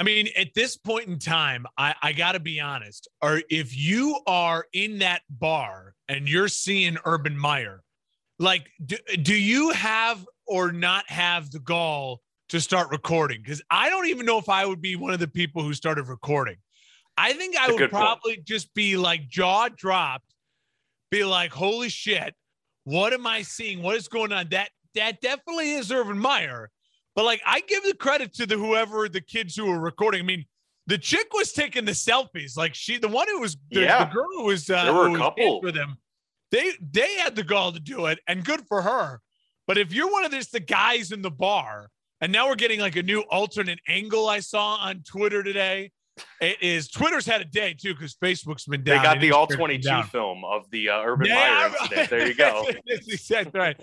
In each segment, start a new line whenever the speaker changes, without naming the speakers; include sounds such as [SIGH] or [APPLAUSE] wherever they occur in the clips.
I mean, at this point in time, I, I got to be honest. Or if you are in that bar and you're seeing Urban Meyer, like, do, do you have or not have the gall to start recording? Because I don't even know if I would be one of the people who started recording. I think I would probably point. just be like jaw dropped, be like, "Holy shit, what am I seeing? What is going on?" That that definitely is Urban Meyer. But like, I give the credit to the whoever the kids who were recording. I mean, the chick was taking the selfies. Like she, the one who was, the, yeah. the girl who was, uh,
there were a couple
with them. They they had the gall to do it, and good for her. But if you're one of this, the guys in the bar, and now we're getting like a new alternate angle I saw on Twitter today. It is Twitter's had a day too because Facebook's been down.
They got the all 22 film of the uh, Urban yeah, Meyer incident. There you [LAUGHS] go.
That's right.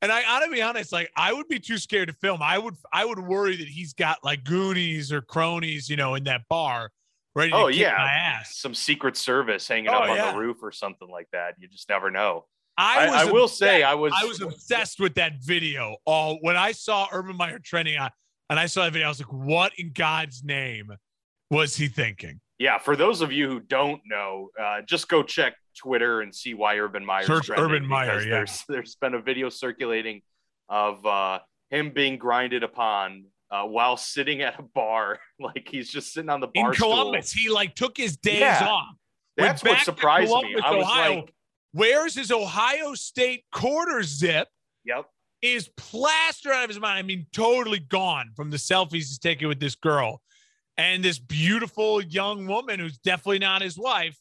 And I ought to be honest, like I would be too scared to film. I would I would worry that he's got like goonies or cronies, you know, in that bar ready oh, yeah.
Some secret service hanging oh, up on yeah. the roof or something like that. You just never know. I, I, I will obsessed, say I was
I was obsessed with that video. All when I saw Urban Meyer trending on and I saw that video, I was like, what in God's name was he thinking?
Yeah, for those of you who don't know, uh, just go check Twitter and see why Urban Meyer.
Search Urban Meyer. Yeah.
There's there's been a video circulating of uh, him being grinded upon uh, while sitting at a bar, [LAUGHS] like he's just sitting on the bar.
In Columbus, stool. he like took his days
yeah.
off.
That's what surprised Columbus, me. I was Ohio, like,
"Where's his Ohio State quarter zip?"
Yep.
Is plastered out of his mind. I mean, totally gone from the selfies he's taking with this girl. And this beautiful young woman who's definitely not his wife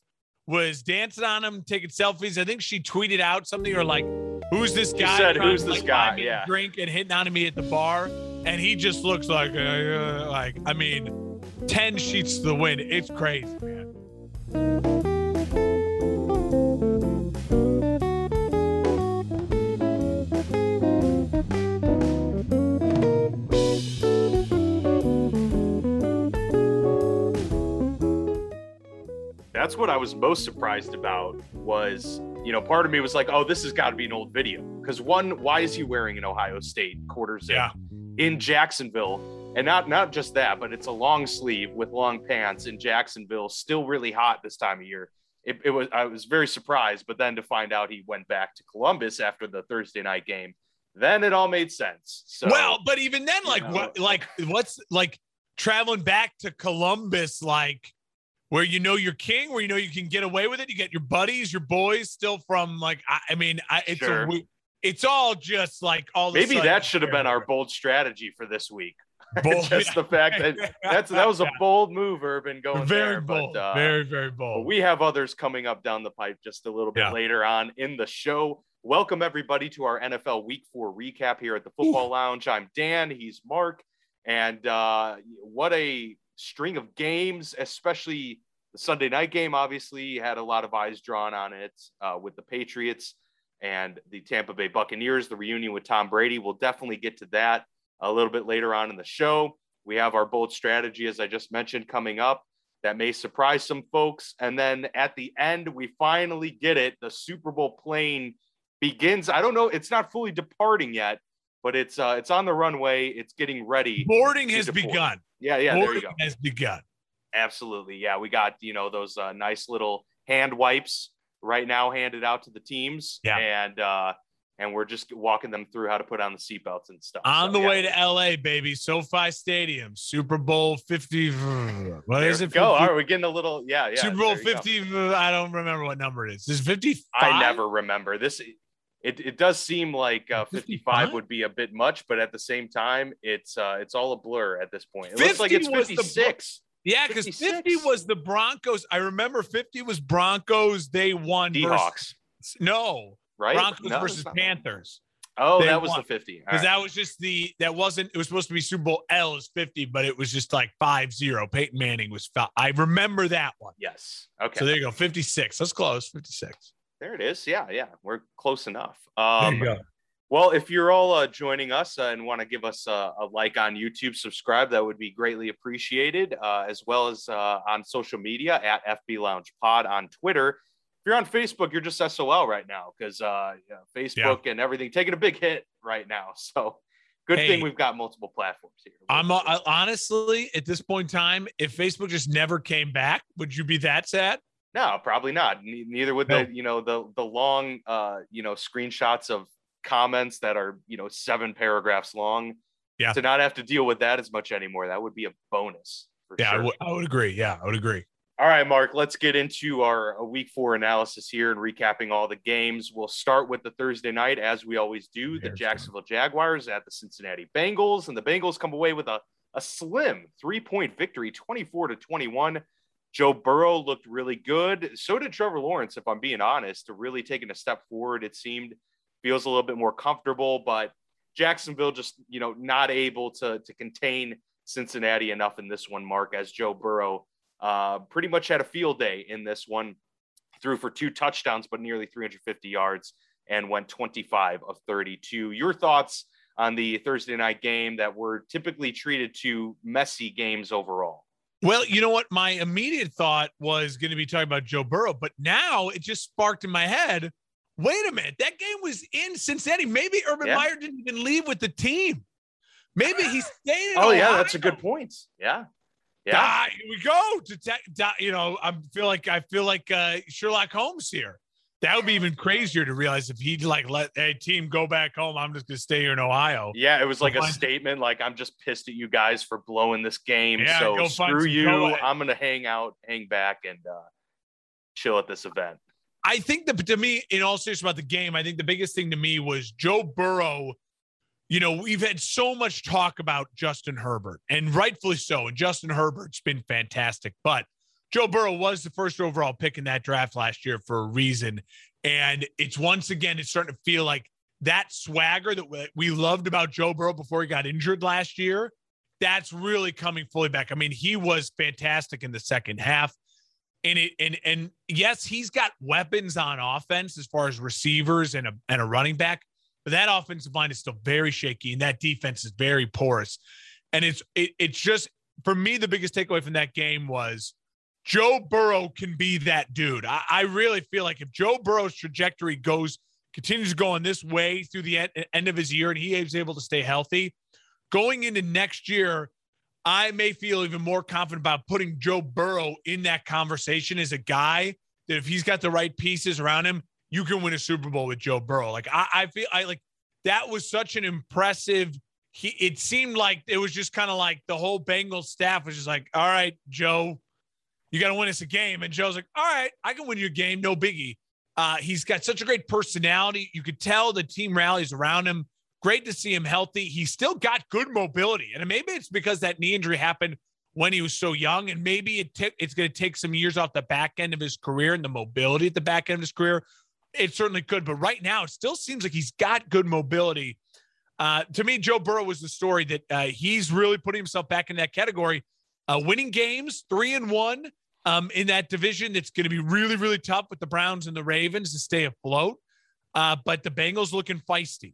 was dancing on him, taking selfies. I think she tweeted out something or like, "Who's this guy?"
She said, "Who's this like, guy?" Yeah,
drink and hitting on me at the bar, and he just looks like, uh, uh, like I mean, ten sheets to the wind. It's crazy, man.
That's what I was most surprised about was, you know, part of me was like, oh, this has got to be an old video. Because one, why is he wearing an Ohio State quarter zip yeah. in Jacksonville? And not not just that, but it's a long sleeve with long pants in Jacksonville, still really hot this time of year. It, it was I was very surprised, but then to find out he went back to Columbus after the Thursday night game, then it all made sense. So,
well, but even then, like know, what, like what's like traveling back to Columbus, like where you know you're king, where you know you can get away with it. You get your buddies, your boys, still from like I, I mean, I, it's sure. a, it's all just like all.
Maybe that should have been our bold strategy for this week. [LAUGHS] Bold, just the fact that that's that was a [LAUGHS] bold move, Urban, going
very
there.
Bold,
but,
uh, very very bold.
we have others coming up down the pipe just a little bit yeah. later on in the show. Welcome everybody to our NFL Week Four recap here at the Football Ooh. Lounge. I'm Dan. He's Mark, and uh, what a string of games, especially the Sunday night game. Obviously, had a lot of eyes drawn on it uh, with the Patriots and the Tampa Bay Buccaneers. The reunion with Tom Brady. We'll definitely get to that a little bit later on in the show. We have our bold strategy, as I just mentioned, coming up that may surprise some folks. And then at the end, we finally get it. The Super Bowl plane begins. I don't know, it's not fully departing yet, but it's uh it's on the runway. It's getting ready.
Boarding has deport. begun.
Yeah, yeah,
Boarding
there you go.
Has begun.
Absolutely. Yeah, we got, you know, those uh, nice little hand wipes right now handed out to the teams.
Yeah.
And uh and we're just walking them through how to put on the seatbelts and stuff.
On so, the yeah. way to LA, baby. SoFi Stadium, Super Bowl 50. What
there
is it?
Go. All right, we're getting a little, yeah, yeah.
Super Bowl 50. I don't remember what number it is. Is 55?
I never remember. This it, it does seem like uh, 55 would be a bit much, but at the same time, it's uh, it's all a blur at this point. It looks like it's 56.
Yeah, because 50 was the Broncos. I remember 50 was Broncos. They won.
Seahawks.
No.
Right?
Broncos no, versus Panthers.
Oh, they that was won. the 50.
Because right. that was just the, that wasn't, it was supposed to be Super Bowl L is 50, but it was just like 5 0. Peyton Manning was, foul. I remember that one.
Yes. Okay.
So there you go. 56. That's close. 56.
There it is. Yeah. Yeah. We're close enough. Um, there you go. Well, if you're all uh, joining us uh, and want to give us a, a, like on YouTube, subscribe, that would be greatly appreciated, uh, as well as uh, on social media at FB Lounge Pod on Twitter. If you're on Facebook, you're just SOL right now because uh, yeah, Facebook yeah. and everything taking a big hit right now. [LAUGHS] So Good hey, thing we've got multiple platforms here.
I'm uh, honestly at this point in time, if Facebook just never came back, would you be that sad?
No, probably not. Neither would no. the you know the the long uh you know screenshots of comments that are you know seven paragraphs long.
Yeah.
To not have to deal with that as much anymore, that would be a bonus.
yeah,
sure.
I, w- I would agree. Yeah, I would agree.
All right, Mark, let's get into our week four analysis here and recapping all the games. We'll start with the Thursday night, as we always do the Jacksonville Jaguars at the Cincinnati Bengals. And the Bengals come away with a, a slim three point victory, 24 to 21. Joe Burrow looked really good. So did Trevor Lawrence, if I'm being honest, to really taking a step forward. It seemed feels a little bit more comfortable, but Jacksonville just, you know, not able to, to contain Cincinnati enough in this one, Mark, as Joe Burrow uh, pretty much had a field day in this one. Threw for two touchdowns, but nearly 350 yards and went 25 of 32. Your thoughts on the Thursday night game that were typically treated to messy games overall?
Well, you know what? My immediate thought was going to be talking about Joe Burrow, but now it just sparked in my head. Wait a minute. That game was in Cincinnati. Maybe Urban yeah. Meyer didn't even leave with the team. Maybe he's staying.
oh,
Ohio.
yeah. That's a good point. Yeah.
Yeah. Ah, here we go. To you know, I feel like I feel like uh, Sherlock Holmes here. That would be even crazier to realize if he'd like let a team go back home. I'm just gonna stay here in Ohio.
Yeah, it was like a statement, like I'm just pissed at you guys for blowing this game. Yeah, so screw you. I'm gonna hang out, hang back, and uh, chill at this event.
I think that to me, in all seriousness about the game, I think the biggest thing to me was Joe Burrow you know, we've had so much talk about Justin Herbert, and rightfully so. And Justin Herbert's been fantastic. But Joe Burrow was the first overall pick in that draft last year for a reason. And it's once again, it's starting to feel like that swagger that we loved about Joe Burrow before he got injured last year. That's really coming fully back. I mean, he was fantastic in the second half. And it and and yes, he's got weapons on offense as far as receivers and a and a running back but that offensive line is still very shaky, and that defense is very porous. And it's it, it's just for me the biggest takeaway from that game was Joe Burrow can be that dude. I, I really feel like if Joe Burrow's trajectory goes continues going this way through the end, end of his year, and he is able to stay healthy, going into next year, I may feel even more confident about putting Joe Burrow in that conversation as a guy that if he's got the right pieces around him, you can win a Super Bowl with Joe Burrow. Like I, I feel I like that was such an impressive. He it seemed like it was just kind of like the whole Bengals staff was just like, all right, Joe, you got to win us a game. And Joe's like, all right, I can win you a game, no biggie. Uh, he's got such a great personality. You could tell the team rallies around him. Great to see him healthy. He's still got good mobility, and maybe it's because that knee injury happened when he was so young, and maybe it t- it's going to take some years off the back end of his career and the mobility at the back end of his career it certainly could, but right now it still seems like he's got good mobility. Uh, to me, Joe Burrow was the story that uh, he's really putting himself back in that category, uh, winning games three and one um, in that division. It's going to be really, really tough with the Browns and the Ravens to stay afloat. Uh, but the Bengals looking feisty.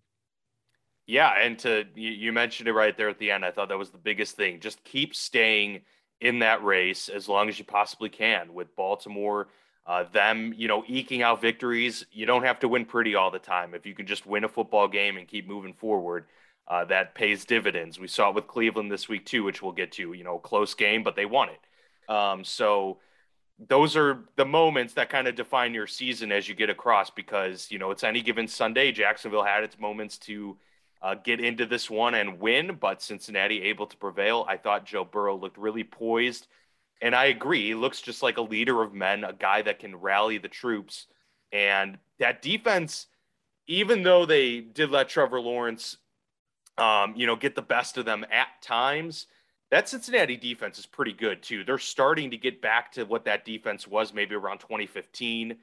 Yeah, and to you, you mentioned it right there at the end. I thought that was the biggest thing. Just keep staying in that race as long as you possibly can with Baltimore uh, them, you know, eking out victories. You don't have to win pretty all the time. If you can just win a football game and keep moving forward, uh, that pays dividends. We saw it with Cleveland this week too, which we'll get to. You know, close game, but they won it. Um, so those are the moments that kind of define your season as you get across because you know it's any given Sunday. Jacksonville had its moments to uh, get into this one and win, but Cincinnati able to prevail. I thought Joe Burrow looked really poised and I agree, he looks just like a leader of men, a guy that can rally the troops. And that defense, even though they did let Trevor Lawrence, um, you know, get the best of them at times, that Cincinnati defense is pretty good too. They're starting to get back to what that defense was maybe around 2015,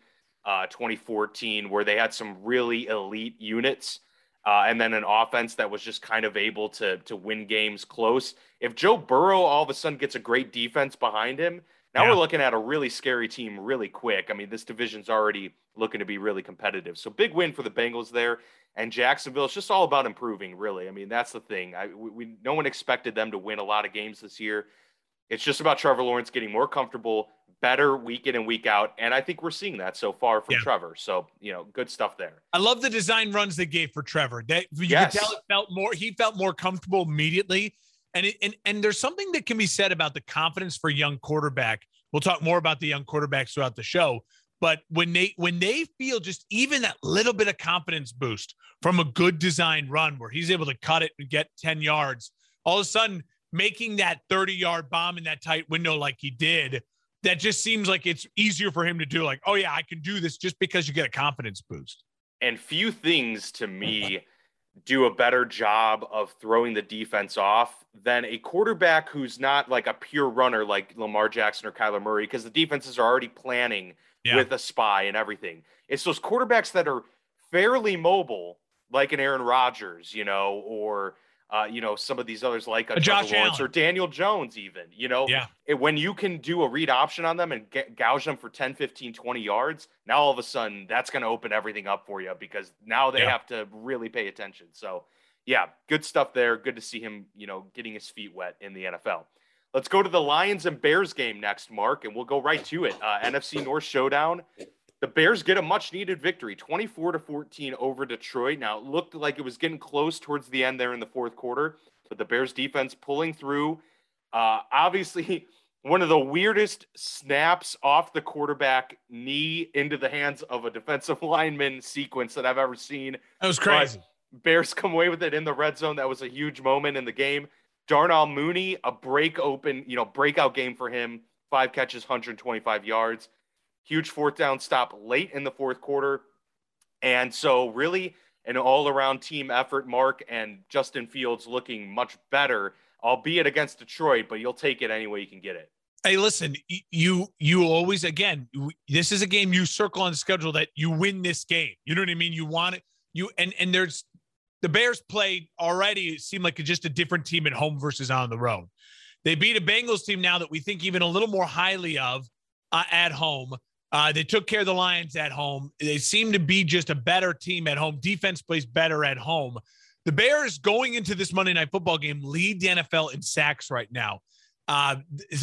uh, 2014, where they had some really elite units uh, and then an offense that was just kind of able to to win games close. If Joe Burrow all of a sudden gets a great defense behind him, now yeah. we're looking at a really scary team really quick. I mean, this division's already looking to be really competitive. So big win for the Bengals there. And Jacksonville, it's just all about improving, really. I mean, that's the thing. I, we, we no one expected them to win a lot of games this year. It's just about Trevor Lawrence getting more comfortable, better week in and week out. And I think we're seeing that so far from yeah. Trevor. So, you know, good stuff there.
I love the design runs they gave for Trevor. That you yes. could tell it felt more, he felt more comfortable immediately. And, it, and and there's something that can be said about the confidence for young quarterback. We'll talk more about the young quarterbacks throughout the show. But when they when they feel just even that little bit of confidence boost from a good design run where he's able to cut it and get 10 yards, all of a sudden making that 30 yard bomb in that tight window like he did, that just seems like it's easier for him to do. Like, oh yeah, I can do this just because you get a confidence boost.
And few things to me do a better job of throwing the defense off than a quarterback who's not like a pure runner like Lamar Jackson or Kyler Murray because the defenses are already planning yeah. with a spy and everything. It's those quarterbacks that are fairly mobile, like an Aaron Rodgers, you know, or uh, you know, some of these others like a, a Josh Lawrence Allen. or Daniel Jones, even, you know,
yeah.
It, when you can do a read option on them and get, gouge them for 10, 15, 20 yards, now all of a sudden that's going to open everything up for you because now they yeah. have to really pay attention. So, yeah, good stuff there. Good to see him, you know, getting his feet wet in the NFL. Let's go to the Lions and Bears game next, Mark, and we'll go right to it. Uh, NFC North showdown the Bears get a much needed victory, 24 to 14 over Detroit. Now, it looked like it was getting close towards the end there in the fourth quarter, but the Bears defense pulling through. Uh, obviously, [LAUGHS] one of the weirdest snaps off the quarterback knee into the hands of a defensive [LAUGHS] lineman sequence that I've ever seen.
That was crazy.
But Bears come away with it in the red zone. That was a huge moment in the game. Darnell Mooney, a break open, you know, breakout game for him. Five catches, 125 yards. Huge fourth down stop late in the fourth quarter. And so, really, an all around team effort, Mark and Justin Fields looking much better, albeit against Detroit, but you'll take it any way you can get it.
Hey, listen, you you always again. This is a game you circle on the schedule that you win this game. You know what I mean? You want it. You and and there's the Bears played already. It seemed like just a different team at home versus on the road. They beat a Bengals team now that we think even a little more highly of uh, at home. Uh, they took care of the Lions at home. They seem to be just a better team at home. Defense plays better at home. The Bears going into this Monday Night Football game lead the NFL in sacks right now. Uh,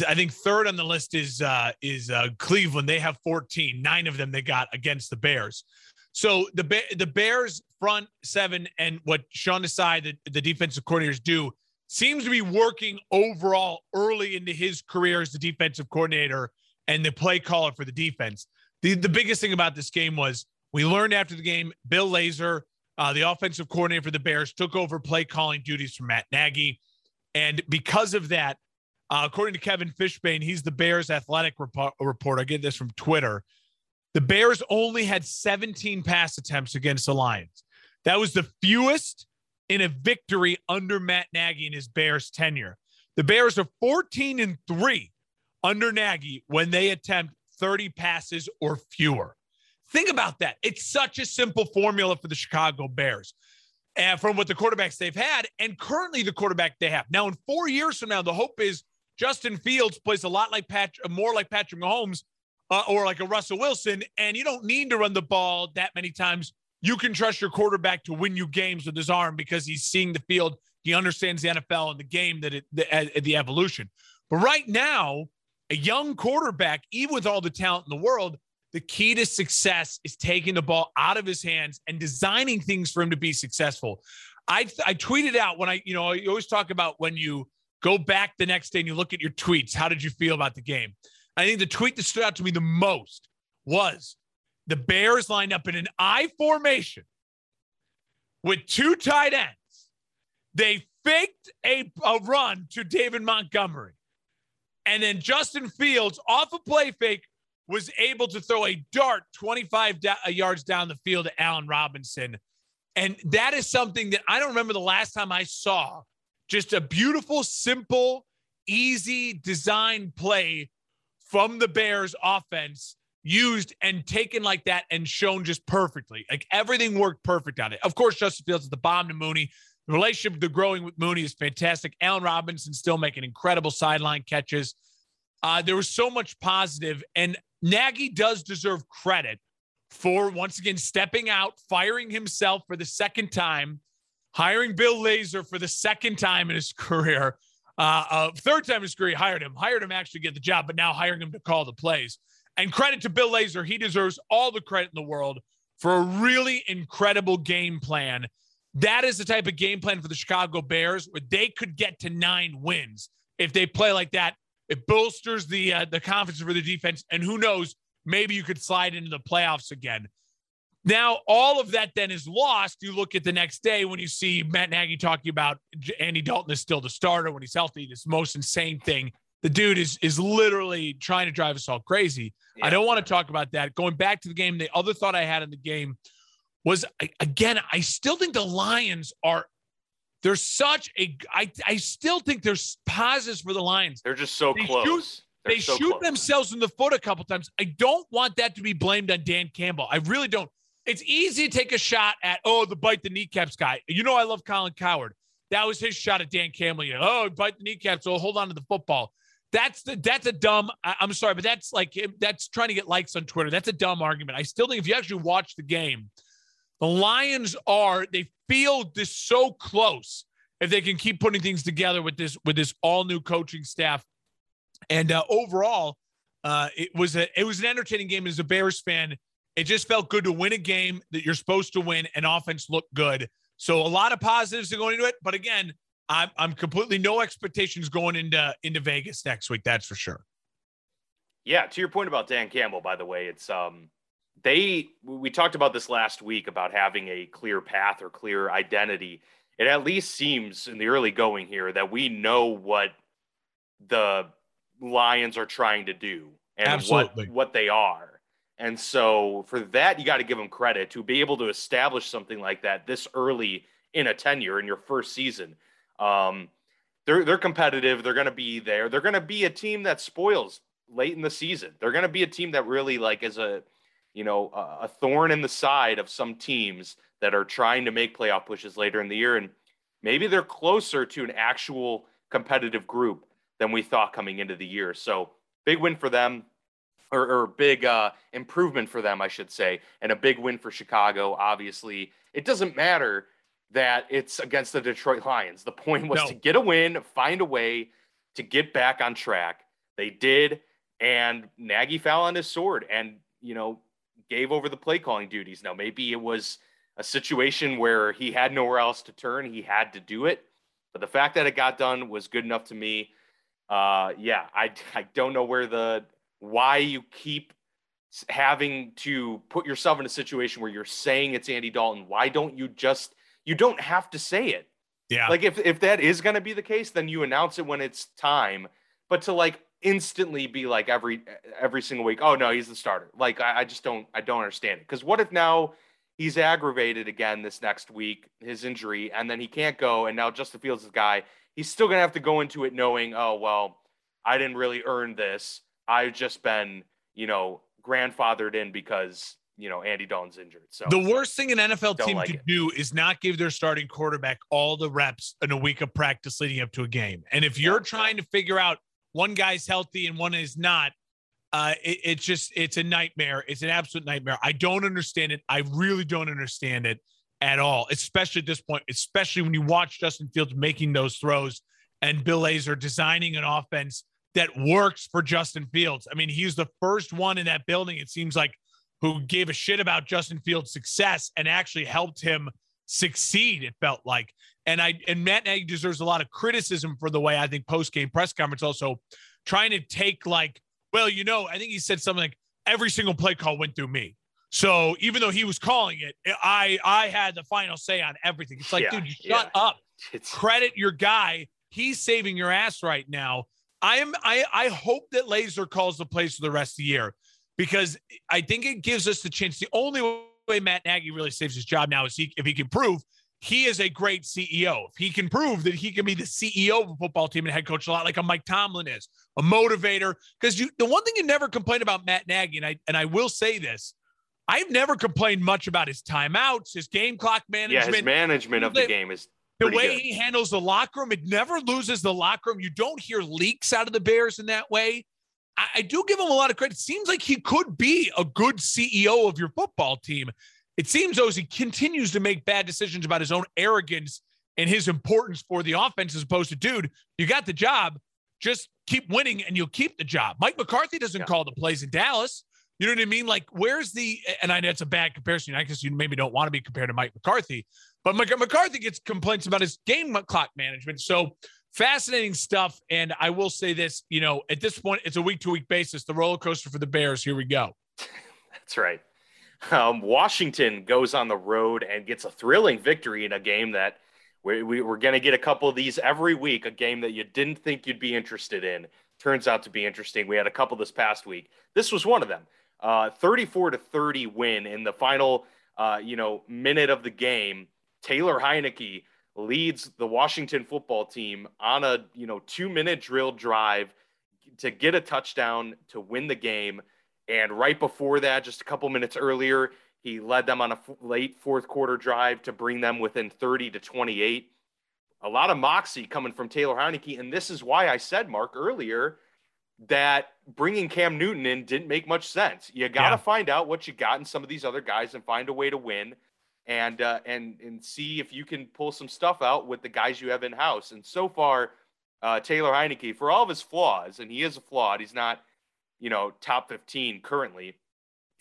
I think third on the list is uh, is uh, Cleveland. They have 14. Nine of them they got against the Bears. So the the Bears front seven and what Sean Desai, the, the defensive coordinators, do seems to be working overall early into his career as the defensive coordinator and the play caller for the defense. The, the biggest thing about this game was we learned after the game, Bill Lazor, uh, the offensive coordinator for the Bears, took over play calling duties from Matt Nagy. And because of that, uh, according to Kevin Fishbain, he's the Bears athletic report, report. I get this from Twitter. The Bears only had 17 pass attempts against the Lions. That was the fewest in a victory under Matt Nagy in his Bears tenure. The Bears are 14 and 3 under Nagy when they attempt 30 passes or fewer. Think about that. It's such a simple formula for the Chicago Bears. And from what the quarterbacks they've had, and currently the quarterback they have. Now, in four years from now, the hope is Justin Fields plays a lot like Pat, more like Patrick Mahomes uh, or like a Russell Wilson, and you don't need to run the ball that many times. You can trust your quarterback to win you games with his arm because he's seeing the field. He understands the NFL and the game that it, the, the evolution. But right now, a young quarterback, even with all the talent in the world, the key to success is taking the ball out of his hands and designing things for him to be successful. I I tweeted out when I, you know, you always talk about when you go back the next day and you look at your tweets, how did you feel about the game? I think the tweet that stood out to me the most was the Bears lined up in an I formation with two tight ends. They faked a, a run to David Montgomery. And then Justin Fields, off a play fake, was able to throw a dart 25 da- uh, yards down the field to Allen Robinson. And that is something that I don't remember the last time I saw just a beautiful, simple, easy design play from the Bears offense used and taken like that and shown just perfectly. Like everything worked perfect on it. Of course, Justin Fields is the bomb to Mooney. The relationship the growing with Mooney is fantastic. Allen Robinson still making incredible sideline catches. Uh, there was so much positive, and Nagy does deserve credit for once again stepping out, firing himself for the second time, hiring Bill Lazor for the second time in his [LAUGHS] career. Uh, uh, third time in his career, hired him, hired him actually get the job, but now hiring him to call the plays. And credit to Bill Lazor. He deserves all the credit in the world for a really incredible game plan. That is the type of game plan for the Chicago Bears where they could get to nine wins if they play like that. It bolsters the uh, the confidence for the defense, and who knows, maybe you could slide into the playoffs again. Now, all of that then is lost. You look at the next day when you see Matt Nagy talking about Andy Dalton is still the starter when he's healthy. This most insane thing. The dude is is literally trying to drive us all crazy. Yeah. I don't want to talk about that. Going back to the game, the other thought I had in the game was again, I still think the Lions are there's such a I I still think there's positives for the Lions.
They're just so they close.
Shoot, they so shoot close. themselves in the foot a couple times. I don't want that to be blamed on Dan Campbell. I really don't. It's easy to take a shot at oh the bite the kneecaps guy. You know I love Colin Cowherd. That was his shot at Dan Campbell. You know, oh bite the kneecaps. So hold on to the football. That's the that's a dumb. I, I'm sorry, but that's like that's trying to get likes on Twitter. That's a dumb argument. I still think if you actually watch the game, the Lions are they feel this so close if they can keep putting things together with this with this all new coaching staff. And uh, overall, uh, it was a it was an entertaining game as a Bears fan. It just felt good to win a game that you're supposed to win, and offense looked good. So a lot of positives are going into it. But again, I'm I'm completely no expectations going into into Vegas next week. That's for sure.
Yeah, to your point about Dan Campbell, by the way, it's um they we talked about this last week about having a clear path or clear identity. It at least seems in the early going here that we know what the Lions are trying to do and Absolutely. what what they are. And so for that, you got to give them credit to be able to establish something like that this early in a tenure in your first season. Um, they're they're competitive. They're going to be there. They're going to be a team that spoils late in the season. They're going to be a team that really like is a you know a, a thorn in the side of some teams that are trying to make playoff pushes later in the year, and maybe they're closer to an actual competitive group than we thought coming into the year. So big win for them. Or, or big uh, improvement for them, I should say, and a big win for Chicago. Obviously, it doesn't matter that it's against the Detroit Lions. The point was no. to get a win, find a way to get back on track. They did, and Nagy fell on his sword and, you know, gave over the play calling duties. Now, maybe it was a situation where he had nowhere else to turn, he had to do it. But the fact that it got done was good enough to me. Uh, yeah, I, I don't know where the why you keep having to put yourself in a situation where you're saying it's Andy Dalton. Why don't you just you don't have to say it.
Yeah.
Like if if that is going to be the case, then you announce it when it's time. But to like instantly be like every every single week, oh no, he's the starter. Like I, I just don't I don't understand it. Because what if now he's aggravated again this next week, his injury, and then he can't go, and now Justin Fields is the guy. He's still gonna have to go into it knowing, oh well, I didn't really earn this. I've just been, you know, grandfathered in because you know Andy Dalton's injured. So
the worst thing an NFL team like could it. do is not give their starting quarterback all the reps in a week of practice leading up to a game. And if you're trying to figure out one guy's healthy and one is not, uh, it, it's just it's a nightmare. It's an absolute nightmare. I don't understand it. I really don't understand it at all, especially at this point. Especially when you watch Justin Fields making those throws and Bill Lazor designing an offense that works for Justin Fields. I mean, he's the first one in that building. It seems like who gave a shit about Justin Fields' success and actually helped him succeed. It felt like, and I and Matt Nagy deserves a lot of criticism for the way I think post game press conference also trying to take like, well, you know, I think he said something like every single play call went through me. So even though he was calling it, I I had the final say on everything. It's like, yeah, dude, shut yeah. up. It's... Credit your guy. He's saving your ass right now. I am I I hope that Lazor calls the plays for the rest of the year because I think it gives us the chance. The only way Matt Nagy really saves his job now is he, if he can prove he is a great CEO. If he can prove that he can be the CEO of a football team and head coach a lot like a Mike Tomlin is, a motivator. Because you, the one thing you never complain about Matt Nagy, and I and I will say this, I've never complained much about his timeouts, his game clock management.
Yeah, his management of the game is
the way good. he handles the locker room. It never loses the locker room. You don't hear leaks out of the Bears in that way. I, I do give him a lot of credit. It seems like he could be a good CEO of your football team. It seems though as he continues to make bad decisions about his own arrogance and his importance for the offense as opposed to, dude, you got the job, just keep winning and you'll keep the job. Mike McCarthy doesn't yeah. call the plays in Dallas. You know what I mean? Like, where's the, and I know it's a bad comparison. I guess you maybe don't want to be compared to Mike McCarthy, but Mike McCarthy gets complaints about his game clock management. So fascinating stuff. And I will say this, you know, at this point, it's a week to week basis. The roller coaster for the Bears. Here we go.
That's right. Um, Washington goes on the road and gets a thrilling victory in a game that we, we, we're going to get a couple of these every week. A game that you didn't think you'd be interested in turns out to be interesting. We had a couple this past week. This was one of them. Uh, 34 to 30 win in the final, uh, you know, minute of the game. Taylor Heinicke leads the Washington football team on a you know two minute drill drive to get a touchdown to win the game. And right before that, just a couple minutes earlier, he led them on a f- late fourth quarter drive to bring them within 30 to 28. A lot of moxie coming from Taylor Heinicke. And this is why I said, Mark, earlier that bringing Cam Newton in didn't make much sense. You got to yeah. find out what you got in some of these other guys and find a way to win and uh, and and see if you can pull some stuff out with the guys you have in house. And so far, uh, Taylor Heinicke, for all of his flaws, and he is a flawed, he's not, you know, top 15 currently.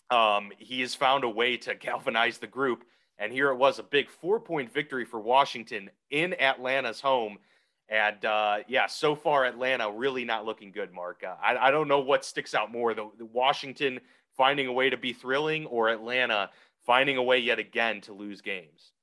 Um, he has found a way to [LAUGHS] galvanize the group. And here it was a big four point victory for Washington in Atlanta's home. And uh, yeah, so far Atlanta really not looking good, Mark. Uh, I, I don't know what sticks out more the, the Washington finding a way to be thrilling or Atlanta finding a way yet again to lose games.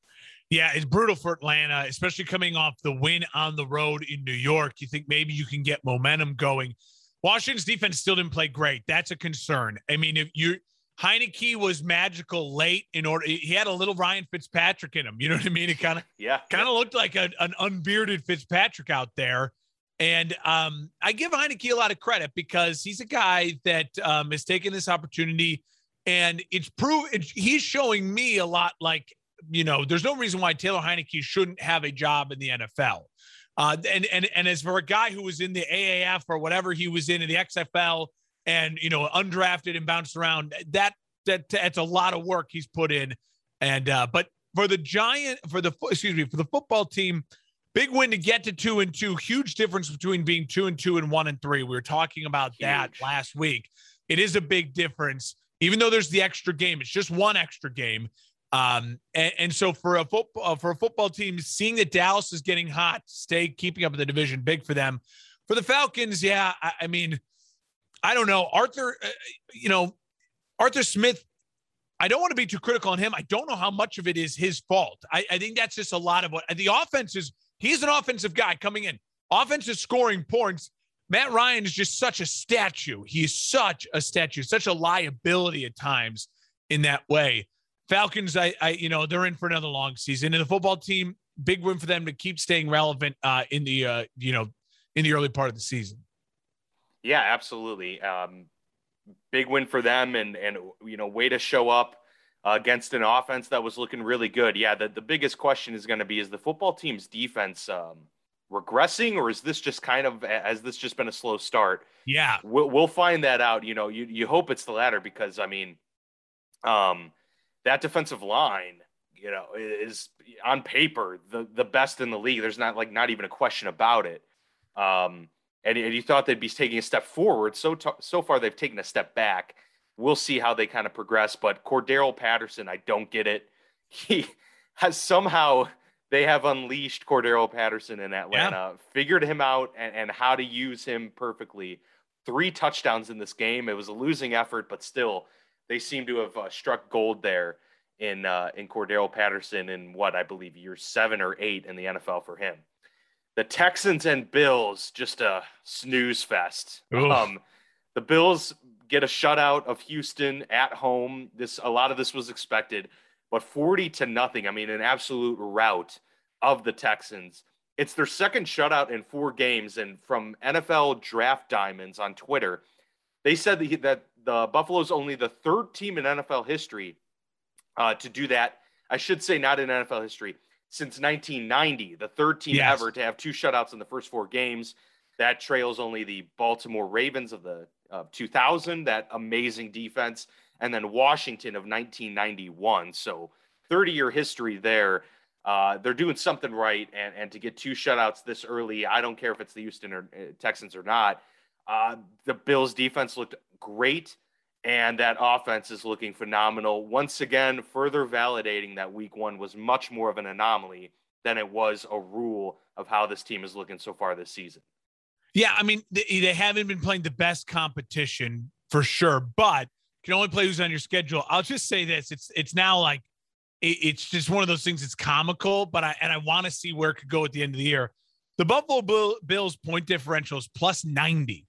Yeah, it's brutal for Atlanta, especially coming off the win on the road in New York. You think maybe you can get momentum going. Washington's defense still didn't play great. That's a concern. I mean, if you Heinicke was magical late in order. He had a little Ryan Fitzpatrick in him. You know what I mean? It kind of
yeah,
kind of looked like a, an unbearded Fitzpatrick out there. And um, I give Heinicke a lot of credit because he's a guy that um, has taken this opportunity, and it's proof. he's showing me a lot. Like you know, there's no reason why Taylor Heinicke shouldn't have a job in the NFL. Uh, and and and as for a guy who was in the AAF or whatever he was in in the XFL and you know undrafted and bounced around. That that that's a lot of work he's put in. And uh, but for the giant for the excuse me for the football team, big win to get to two and two. Huge difference between being two and two and one and three. We were talking about Huge. that last week. It is a big difference, even though there's the extra game. It's just one extra game. Um, and, and, so for a football for a football team, seeing that Dallas is getting hot, stay keeping up in the division, big for them. For the Falcons, yeah, I, I mean, I don't know. Arthur, uh, you know, Arthur Smith, I don't want to be too critical on him. I don't know how much of it is his fault. I, I think that's just a lot of what the offense is. He's an offensive guy coming in. Offense is scoring points. Matt Ryan is just such a statue. He's such a statue, such a liability at times in that way. Falcons, I, I, you know, they're in for another long season, and the football team, big win for them to keep staying relevant uh, in the, uh, you know, in the early part of the season.
Yeah, absolutely. Um, big win for them, and and you know, way to show up uh, against an offense that was looking really good. Yeah, the, the biggest question is going to be: is the football team's defense um, regressing, or is this just kind of has this just been a slow start?
Yeah,
we'll, we'll find that out. You know, you you hope it's the latter because I mean, um, that defensive line you know, is on paper the the best in the league. There's not like not even a question about it. Um, and, and you thought they'd be taking a step forward. So t- so far they've taken a step back. We'll see how they kind of progress. But Cordarrelle Patterson, I don't get it. [LAUGHS] He has somehow they have unleashed Cordarrelle Patterson in Atlanta, yeah. figured him out and, and how to use him perfectly. Three touchdowns in this game. It was a losing effort, but still, they seem to have uh, struck gold there in uh, in Cordarrelle Patterson in what I believe year seven or eight in the NFL for him the Texans and Bills just a snooze fest. Um, the Bills get a shutout of Houston at home. This a lot of this was expected, but 40 to nothing. I mean, an absolute rout of the Texans. It's their second shutout in four games, and from NFL Draft Diamonds on Twitter, they said that, that the Buffalo's only the third team in NFL history uh, to do that. I should say not in NFL history since 1990, the third team yes. ever to have two shutouts in the first four games. That trails only the Baltimore Ravens of the of 2000, that amazing defense, and then Washington of 1991. So 30 year history there. uh, they're doing something right. And, and to get two shutouts this early, I don't care if it's the Houston or uh, Texans or not. Uh, the Bills defense looked great, and that offense is looking phenomenal. Once again, further validating that week one was much more of an anomaly than it was a rule of how this team is looking so far this season.
Yeah, I mean, they, they haven't been playing the best competition for sure, but can only play who's on your schedule. I'll just say this: it's it's now like it, it's just one of those things. It's comical, but I and I want to see where it could go at the end of the year. The Buffalo Bill, Bills point differential is plus ninety.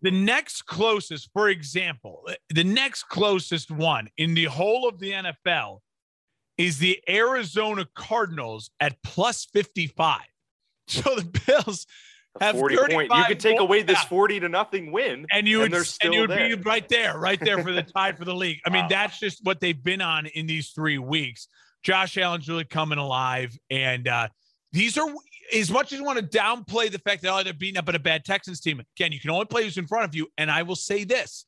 The next closest, for example, the next closest one in the whole of the NFL is the Arizona Cardinals at plus 55. So the Bills have 40 point.
You could take away this 40 to nothing win,
and you would, and, and you would be right there, right there for the [LAUGHS] tie for the league. I mean, wow. that's just what they've been on in these three weeks. Josh Allen's really coming alive, and uh, these are as much as you want to downplay the fact that oh, they're beating up at a bad Texans team. Again, you can only play who's in front of you, and I will say this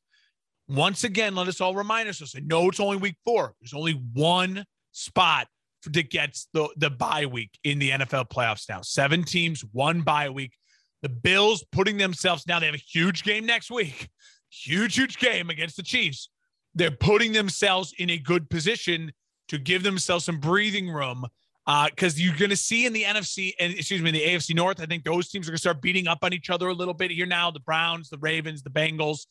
once again. Let us all remind ourselves. Know it's only week four. There's only one spot that gets the, the bye week in the NFL playoffs now. Seven teams, one bye week. The Bills putting themselves now, they have a huge game next week. Huge, huge game against the Chiefs. They're putting themselves in a good position to give themselves some breathing room. Because uh, you're going to see in the NFC and excuse me, the AFC North, I think those teams are going to start beating up on each other a little bit here now. The Browns, the Ravens, the Bengals.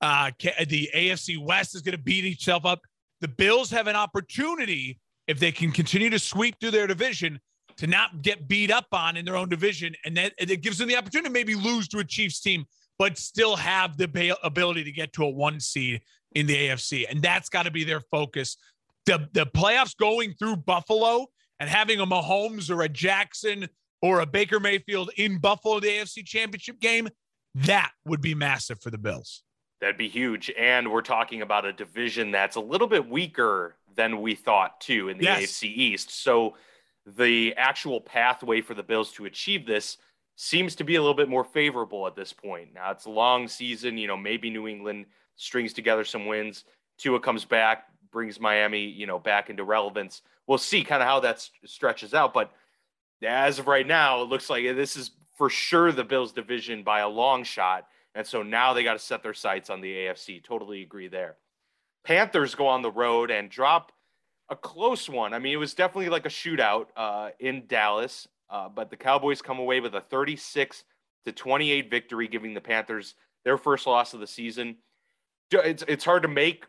Uh, the AFC West is going to beat itself up the Bills have an opportunity if they can continue to sweep through their division to not get beat up on in their own division, and that it gives them the opportunity to maybe lose to a Chiefs team, but still have the ability to get to a one seed in the AFC, and that's got to be their focus. The the playoffs going through Buffalo and having a Mahomes or a Jackson or a Baker Mayfield in Buffalo the AFC Championship game, that would be massive for the Bills.
That'd be huge. And we're talking about a division that's a little bit weaker than we thought, too, in the yes. AFC East. So the actual pathway for the Bills to achieve this seems to be a little bit more favorable at this point. Now, it's a long season. You know, maybe New England strings together some wins. Tua comes back, brings Miami, you know, back into relevance. We'll see kind of how that stretches out. But as of right now, it looks like this is for sure the Bills division by a long shot. And so now they got to set their sights on the AFC. Totally agree there. Panthers go on the road and drop a close one. I mean, it was definitely like a shootout uh, in Dallas, uh, but the Cowboys come away with a 36 to 28 victory, giving the Panthers their first loss of the season. It's it's hard to make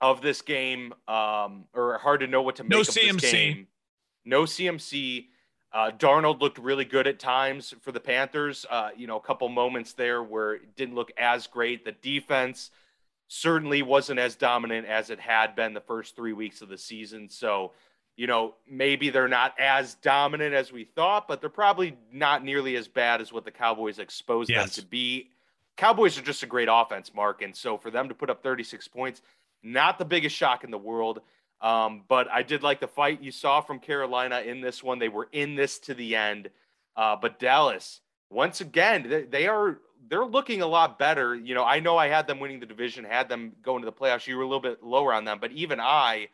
of this game, um, or hard to know what to make no of CMC. this game. No CMC. Uh, Darnold looked really good at times for the Panthers. Uh, you know, a couple moments there where it didn't look as great. The defense certainly wasn't as dominant as it had been the first three weeks of the season. So, you know, maybe they're not as dominant as we thought, but they're probably not nearly as bad as what the Cowboys exposed yes. them to be. Cowboys are just a great offense, Mark. And so for them to put up 36 points, not the biggest shock in the world. Um, but I did like the fight you saw from Carolina in this one. They were in this to the end. Uh, but Dallas, once again, they, they, are they're looking a lot better. You know, I know I had them winning the division, had them going to the playoffs. You were a little bit lower on them, but even I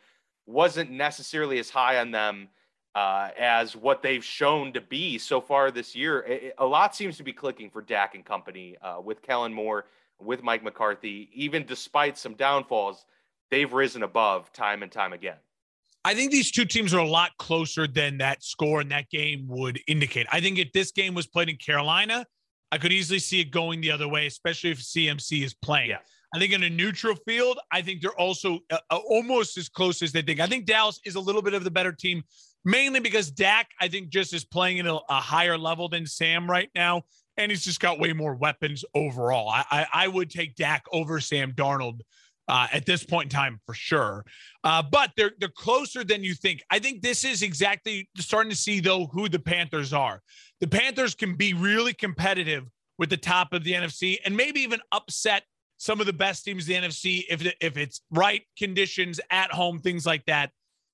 wasn't necessarily as high on them uh, as what they've shown to be so far this year. It, a lot seems to be clicking for Dak and company uh, with Kellen Moore, with Mike McCarthy, even despite some downfalls they've risen above time and time again.
I think these two teams are a lot closer than that score in that game would indicate. I think if this game was played in Carolina, I could easily see it going the other way, especially if CMC is playing. Yeah. I think in a neutral field, I think they're also uh, uh, almost as close as they think. I think Dallas is a little bit of the better team, mainly because Dak, I think, just is playing at a, a higher level than Sam right now, and he's just got way more weapons overall. I, I, I would take Dak over Sam Darnold uh, at this point in time for sure. Uh, but they're they're closer than you think. I think this is exactly starting to see though who the Panthers are. The Panthers can be really competitive with the top of the NFC and maybe even upset some of the best teams in the NFC if if it's right conditions at home, things like that.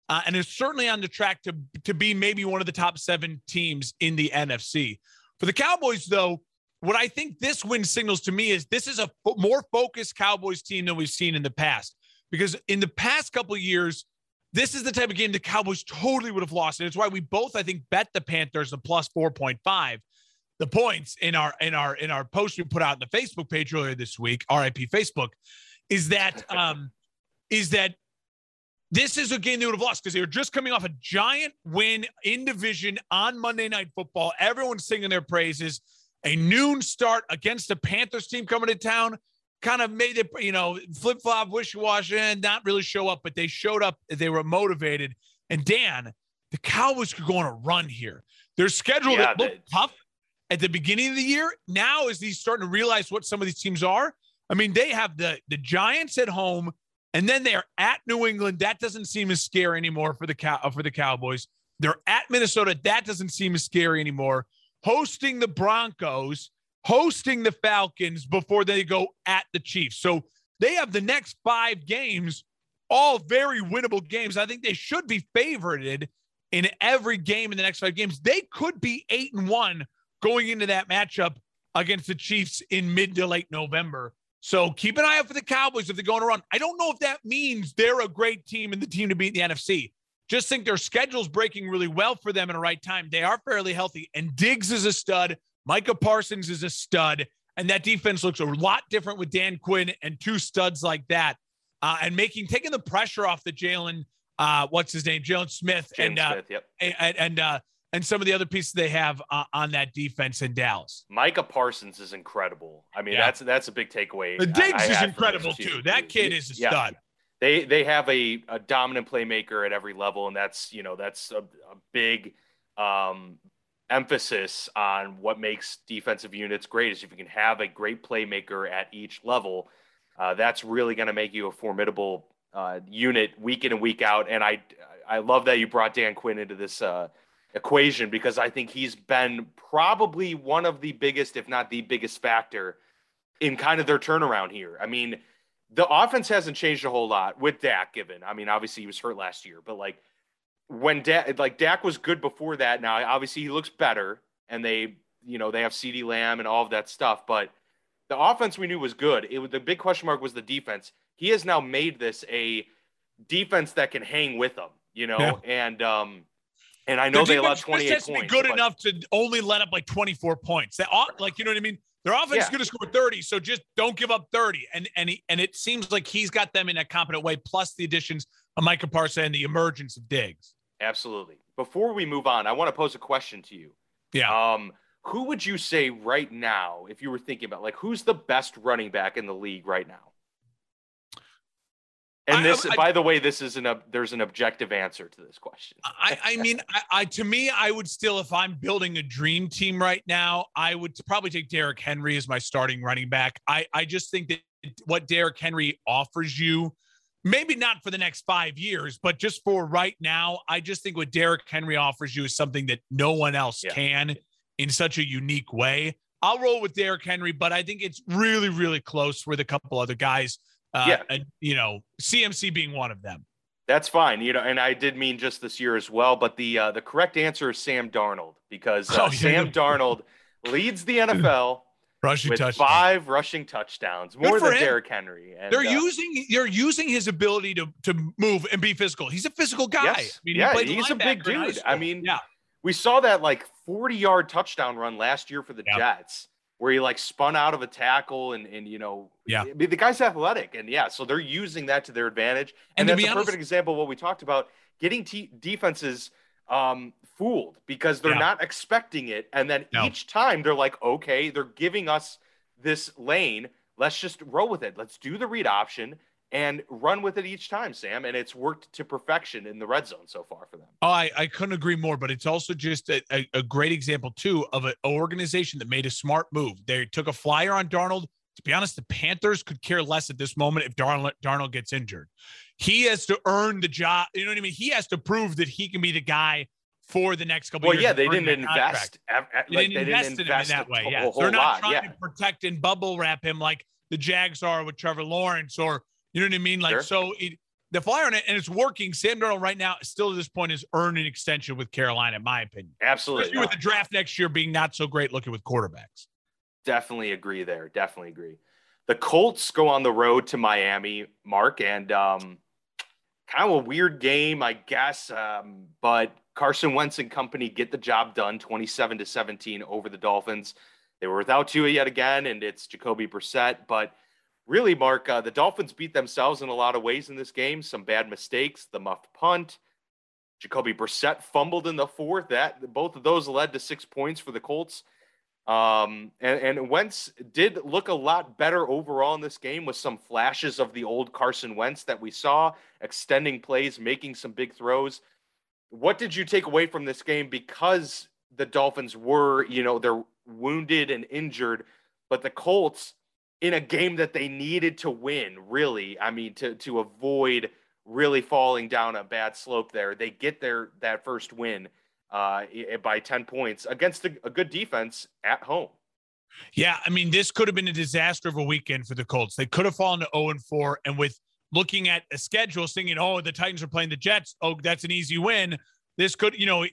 Uh, and it's certainly on the track to to be maybe one of the top seven teams in the NFC. For the Cowboys, though, what I think this win signals to me is this is a more focused Cowboys team than we've seen in the past. Because in the past couple years, this is the type of game the Cowboys totally would have lost. And it's why we both, I think, bet the Panthers the plus 4.5 the points in our in our in our post we put out in the Facebook page earlier this week, RIP Facebook, is that um is that this is a game they would have lost because they were just coming off a giant win in division on Monday Night Football. Everyone's singing their praises. A noon start against the Panthers team coming to town kind of made it, you know, flip flop, wish washy, and not really show up, but they showed up. They were motivated. And Dan, the Cowboys could go on a run here. Their schedule yeah, looked tough at the beginning of the year. Now, as he's starting to realize what some of these teams are, I mean, they have the the Giants at home, and then they're at New England. That doesn't seem as scary anymore for the cow uh, for the Cowboys. They're at Minnesota. That doesn't seem as scary anymore. Hosting the Broncos, hosting the Falcons before they go at the Chiefs. So they have the next five games, all very winnable games. I think they should be favorited in every game in the next five games. They could be eight and one going into that matchup against the Chiefs in mid to late November. So keep an eye out for the Cowboys if they're going to run. I don't know if that means they're a great team and the team to beat in the NFC. Just think their schedule's breaking really well for them in the right time. They are fairly healthy, and Diggs is a stud. Micah Parsons is a stud, and that defense looks a lot different with Dan Quinn and two studs like that, uh, and making taking the pressure off the Jalen. Uh, what's his name? Jalen Smith
James and uh, Smith, yep.
and and, uh, and some of the other pieces they have uh, on that defense in Dallas.
Micah Parsons is incredible. I mean, yeah. that's that's a big takeaway.
The Diggs I, I is incredible too. That kid is a yeah. stud.
They they have a, a dominant playmaker at every level, and that's you know that's a, a big um, emphasis on what makes defensive units great. Is if you can have a great playmaker at each level, uh, that's really going to make you a formidable uh, unit week in and week out. And I I love that you brought Dan Quinn into this uh, equation because I think he's been probably one of the biggest, if not the biggest factor in kind of their turnaround here. I mean, the offense hasn't changed a whole lot with Dak given. I mean, obviously he was hurt last year, but like when Dak like Dak was good before that. Now obviously he looks better and they, you know, they have CeeDee Lamb and all of that stuff, but the offense we knew was good. It was the big question mark was the defense. He has now made this a defense that can hang with them, you know, yeah. and um and I know the they allowed 28 points.
Be good enough to only let up like 24 points. That like you know what I mean. Their offense yeah. is going to score 30, so just don't give up 30. And and he, and it seems like he's got them in a competent way. Plus the additions of Micah Parsons and the emergence of Diggs.
Absolutely. Before we move on, I want to pose a question to you.
Yeah.
Um, who would you say right now, if you were thinking about like who's the best running back in the league right now? And this, I, I, by the way, this is an there's an objective answer to this question.
I, I mean, I, to me, I would still, if I'm building a dream team right now, I would probably take Derrick Henry as my starting running back. I, I just think that what Derrick Henry offers you, maybe not for the next five years, but just for right now, I just think what Derrick Henry offers you is something that no one else yeah. can in such a unique way. I'll roll with Derrick Henry, but I think it's really, really close with a couple other guys. Uh, yeah. And, you know, CMC being one of them.
That's fine, you know, and I did mean just this year as well. But the uh, the correct answer is Sam Darnold because uh, oh, yeah. Sam Darnold leads the [LAUGHS] NFL
rushing with
five rushing touchdowns, more than him. Derrick Henry.
And, they're uh, using they're using his ability to to move and be physical. He's a physical guy.
Yes. I mean, yeah, he he's a big dude. I mean, yeah. we saw that like 40 yard touchdown run last year for the yeah. Jets where he like spun out of a tackle and and you know
yeah.
I mean, the guy's athletic and yeah so they're using that to their advantage. And, and that's a honest, perfect example of what we talked about getting t- defenses um fooled because they're yeah. not expecting it and then no. each time they're like okay they're giving us this lane. Let's just roll with it. Let's do the read option and run with it each time, Sam. And it's worked to perfection in the red zone so far for them.
Oh, I, I couldn't agree more. But it's also just a, a, a great example, too, of an organization that made a smart move. They took a flyer on Darnold. To be honest, the Panthers could care less at this moment if Darnold, Darnold gets injured. He has to earn the job. You know what I mean? He has to prove that he can be the guy for the next couple
well,
years.
yeah, they didn't invest.
Like, they didn't invest in him in that way. Yeah, they're not lot. trying yeah. to protect and bubble wrap him like the Jags are with Trevor Lawrence or you know what I mean? Like, sure. so it, the flyer on it, and it's working. Sam Darnold right now, still at this point, is earning an extension with Carolina, in my opinion.
Absolutely.
Especially with the draft next year being not so great looking with quarterbacks.
Definitely agree there. Definitely agree. The Colts go on the road to Miami, Mark, and um, kind of a weird game, I guess. Um, but Carson Wentz and company get the job done 27 to 17 over the Dolphins. They were without Tua yet again, and it's Jacoby Brissett. But really, Mark, uh, the Dolphins beat themselves in a lot of ways in this game. Some bad mistakes, the muffed punt. Jacoby Brissett fumbled in the fourth. That both of those led to six points for the Colts. Um, and, and Wentz did look a lot better overall in this game with some flashes of the old Carson Wentz that we saw, extending plays, making some big throws. What did you take away from this game? Because the Dolphins were, you know, they're wounded and injured, but the Colts in a game that they needed to win, really, I mean, to to avoid really falling down a bad slope there, they get their that first win uh, by 10 points against a, a good defense at home.
Yeah, I mean, this could have been a disaster of a weekend for the Colts. They could have fallen to 0 and 4. And with looking at a schedule, thinking, oh, the Titans are playing the Jets. Oh, that's an easy win. This could, you know,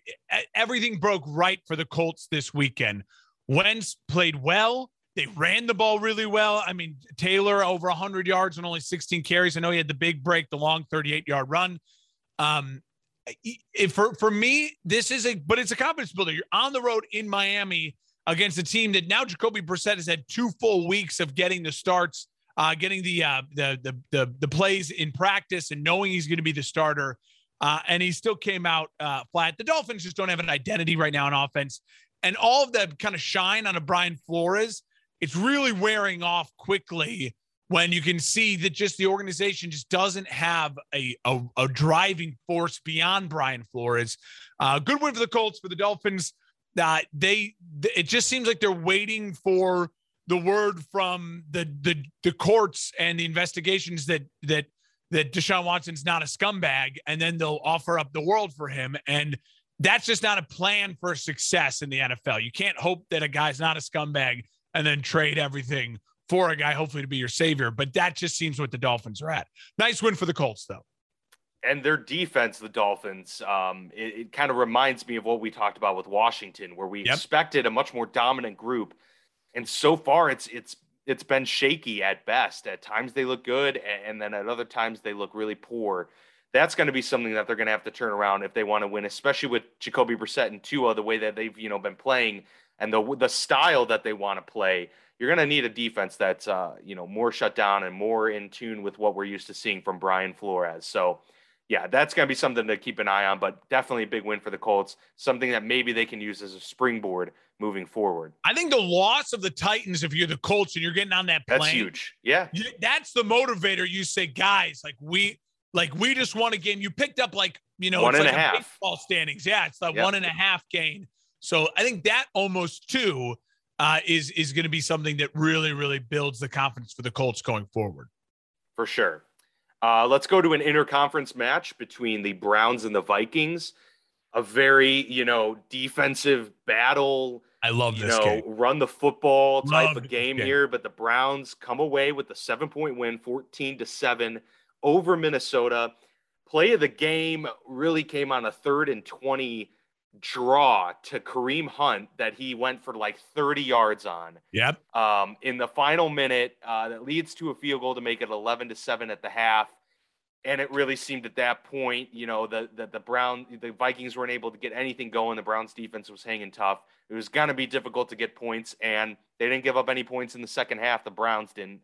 everything broke right for the Colts this weekend. Wentz played well. They ran the ball really well. I mean, Taylor over 100 yards and only 16 carries. I know he had the big break, the long 38 yard run. Um, if for for me, this is a but it's a confidence builder. You're on the road in Miami against a team that now Jacoby Brissett has had two full weeks of getting the starts, uh, getting the, uh, the the the the plays in practice, and knowing he's going to be the starter. Uh, and he still came out uh, flat. The Dolphins just don't have an identity right now in offense, and all of the kind of shine on a Brian Flores, it's really wearing off quickly when you can see that just the organization just doesn't have a, a, a driving force beyond Brian Flores. Uh, good win for the Colts, for the Dolphins. Uh, they it just seems like they're waiting for the word from the the the courts and the investigations that that that Deshaun Watson's not a scumbag, and then they'll offer up the world for him. And that's just not a plan for success in the NFL. You can't hope that a guy's not a scumbag and then trade everything for a guy, hopefully to be your savior. But that just seems what the Dolphins are at. Nice win for the Colts, though.
And their defense, the Dolphins, um, it, it kind of reminds me of what we talked about with Washington, where we yep. expected a much more dominant group, and so far it's it's it's been shaky at best. At times they look good, and then at other times they look really poor. That's going to be something that they're going to have to turn around if they want to win, especially with Jacoby Brissett and Tua, the way that they've you know been playing and the the style that they want to play you're going to need a defense that's uh, you know more shut down and more in tune with what we're used to seeing from Brian Flores. So yeah, that's going to be something to keep an eye on, but definitely a big win for the Colts. Something that maybe they can use as a springboard moving forward.
I think the loss of the Titans, if you're the Colts and you're getting on that plane,
that's huge. Yeah,
that's the motivator. You say, guys, like we, like we just won a game. You picked up like you know
one and
like
a half
baseball standings. Yeah, it's the yep. one and a half gain. So I think that almost too uh, is is going to be something that really really builds the confidence for the Colts going forward.
For sure. Uh, let's go to an interconference match between the Browns and the Vikings. A very you know defensive battle.
I love
you
this
know,
game.
Run the football type love of game, game here, but the Browns come away with the seven point win, fourteen to seven over Minnesota. Play of the game really came on a third and twenty draw to Kareem Hunt that he went for like 30 yards on.
Yep.
Um, in the final minute, uh, that leads to a field goal to make it 11 to seven at the half. And it really seemed at that point, you know, the, the the Brown the Vikings weren't able to get anything going. The Browns defense was hanging tough. It was gonna be difficult to get points, and they didn't give up any points in the second half. The Browns didn't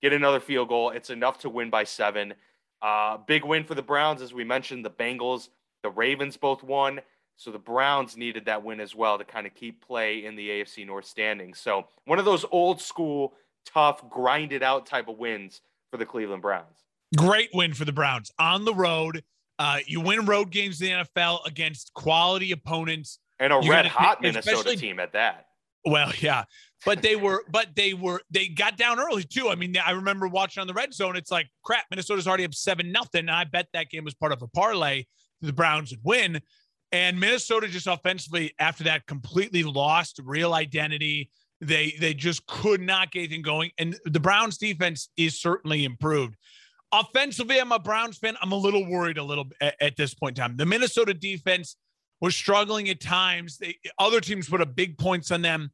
get another field goal. It's enough to win by seven. Uh, big win for the Browns, as we mentioned. The Bengals, the Ravens both won. So the Browns needed that win as well to kind of keep play in the AFC North standings. So one of those old school, tough, grinded out type of wins for the Cleveland Browns.
Great win for the Browns on the road. Uh, you win road games in the NFL against quality opponents
and a red hot Minnesota team at that.
Well, yeah, but they were, [LAUGHS] but they were, they got down early too. I mean, I remember watching on the red zone. It's like crap. Minnesota's already up seven nothing. I bet that game was part of a parlay. The Browns would win. And Minnesota just offensively after that completely lost real identity. They they just could not get anything going. And the Browns defense is certainly improved. Offensively, I'm a Browns fan. I'm a little worried a little at, at this point in time. The Minnesota defense was struggling at times. They, other teams put up big points on them.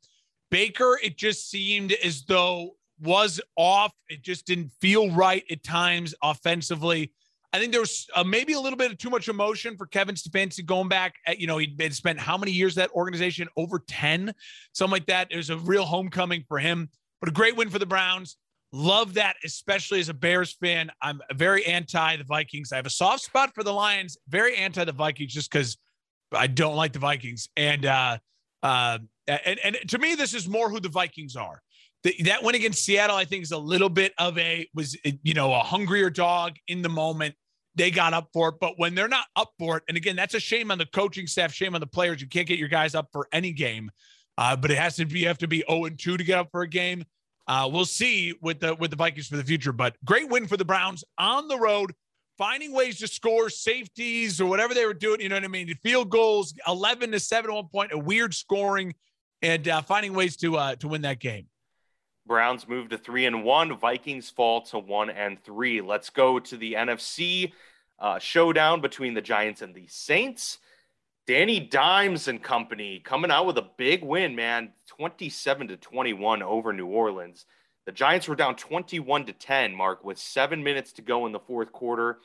Baker, it just seemed as though was off. It just didn't feel right at times offensively. I think there was uh, maybe a little bit of too much emotion for Kevin Stefanski going back. At, you know, he'd spent how many years that organization? Over 10, something like that. It was a real homecoming for him, but a great win for the Browns. Love that, especially as a Bears fan. I'm very anti the Vikings. I have a soft spot for the Lions, very anti the Vikings just because I don't like the Vikings. And, uh, uh, and, and to me, this is more who the Vikings are. That win against Seattle, I think, is a little bit of a was you know a hungrier dog in the moment they got up for it. But when they're not up for it, and again, that's a shame on the coaching staff, shame on the players. You can't get your guys up for any game. Uh, but it has to be you have to be 0 and 2 to get up for a game. Uh, we'll see with the with the Vikings for the future. But great win for the Browns on the road, finding ways to score safeties or whatever they were doing. You know what I mean? Field goals, 11 to 7 at one point, a weird scoring, and uh, finding ways to uh, to win that game.
Browns move to three and one. Vikings fall to one and three. Let's go to the NFC uh, showdown between the Giants and the Saints. Danny Dimes and company coming out with a big win, man, 27 to 21 over New Orleans. The Giants were down 21 to 10, Mark, with seven minutes to go in the fourth quarter,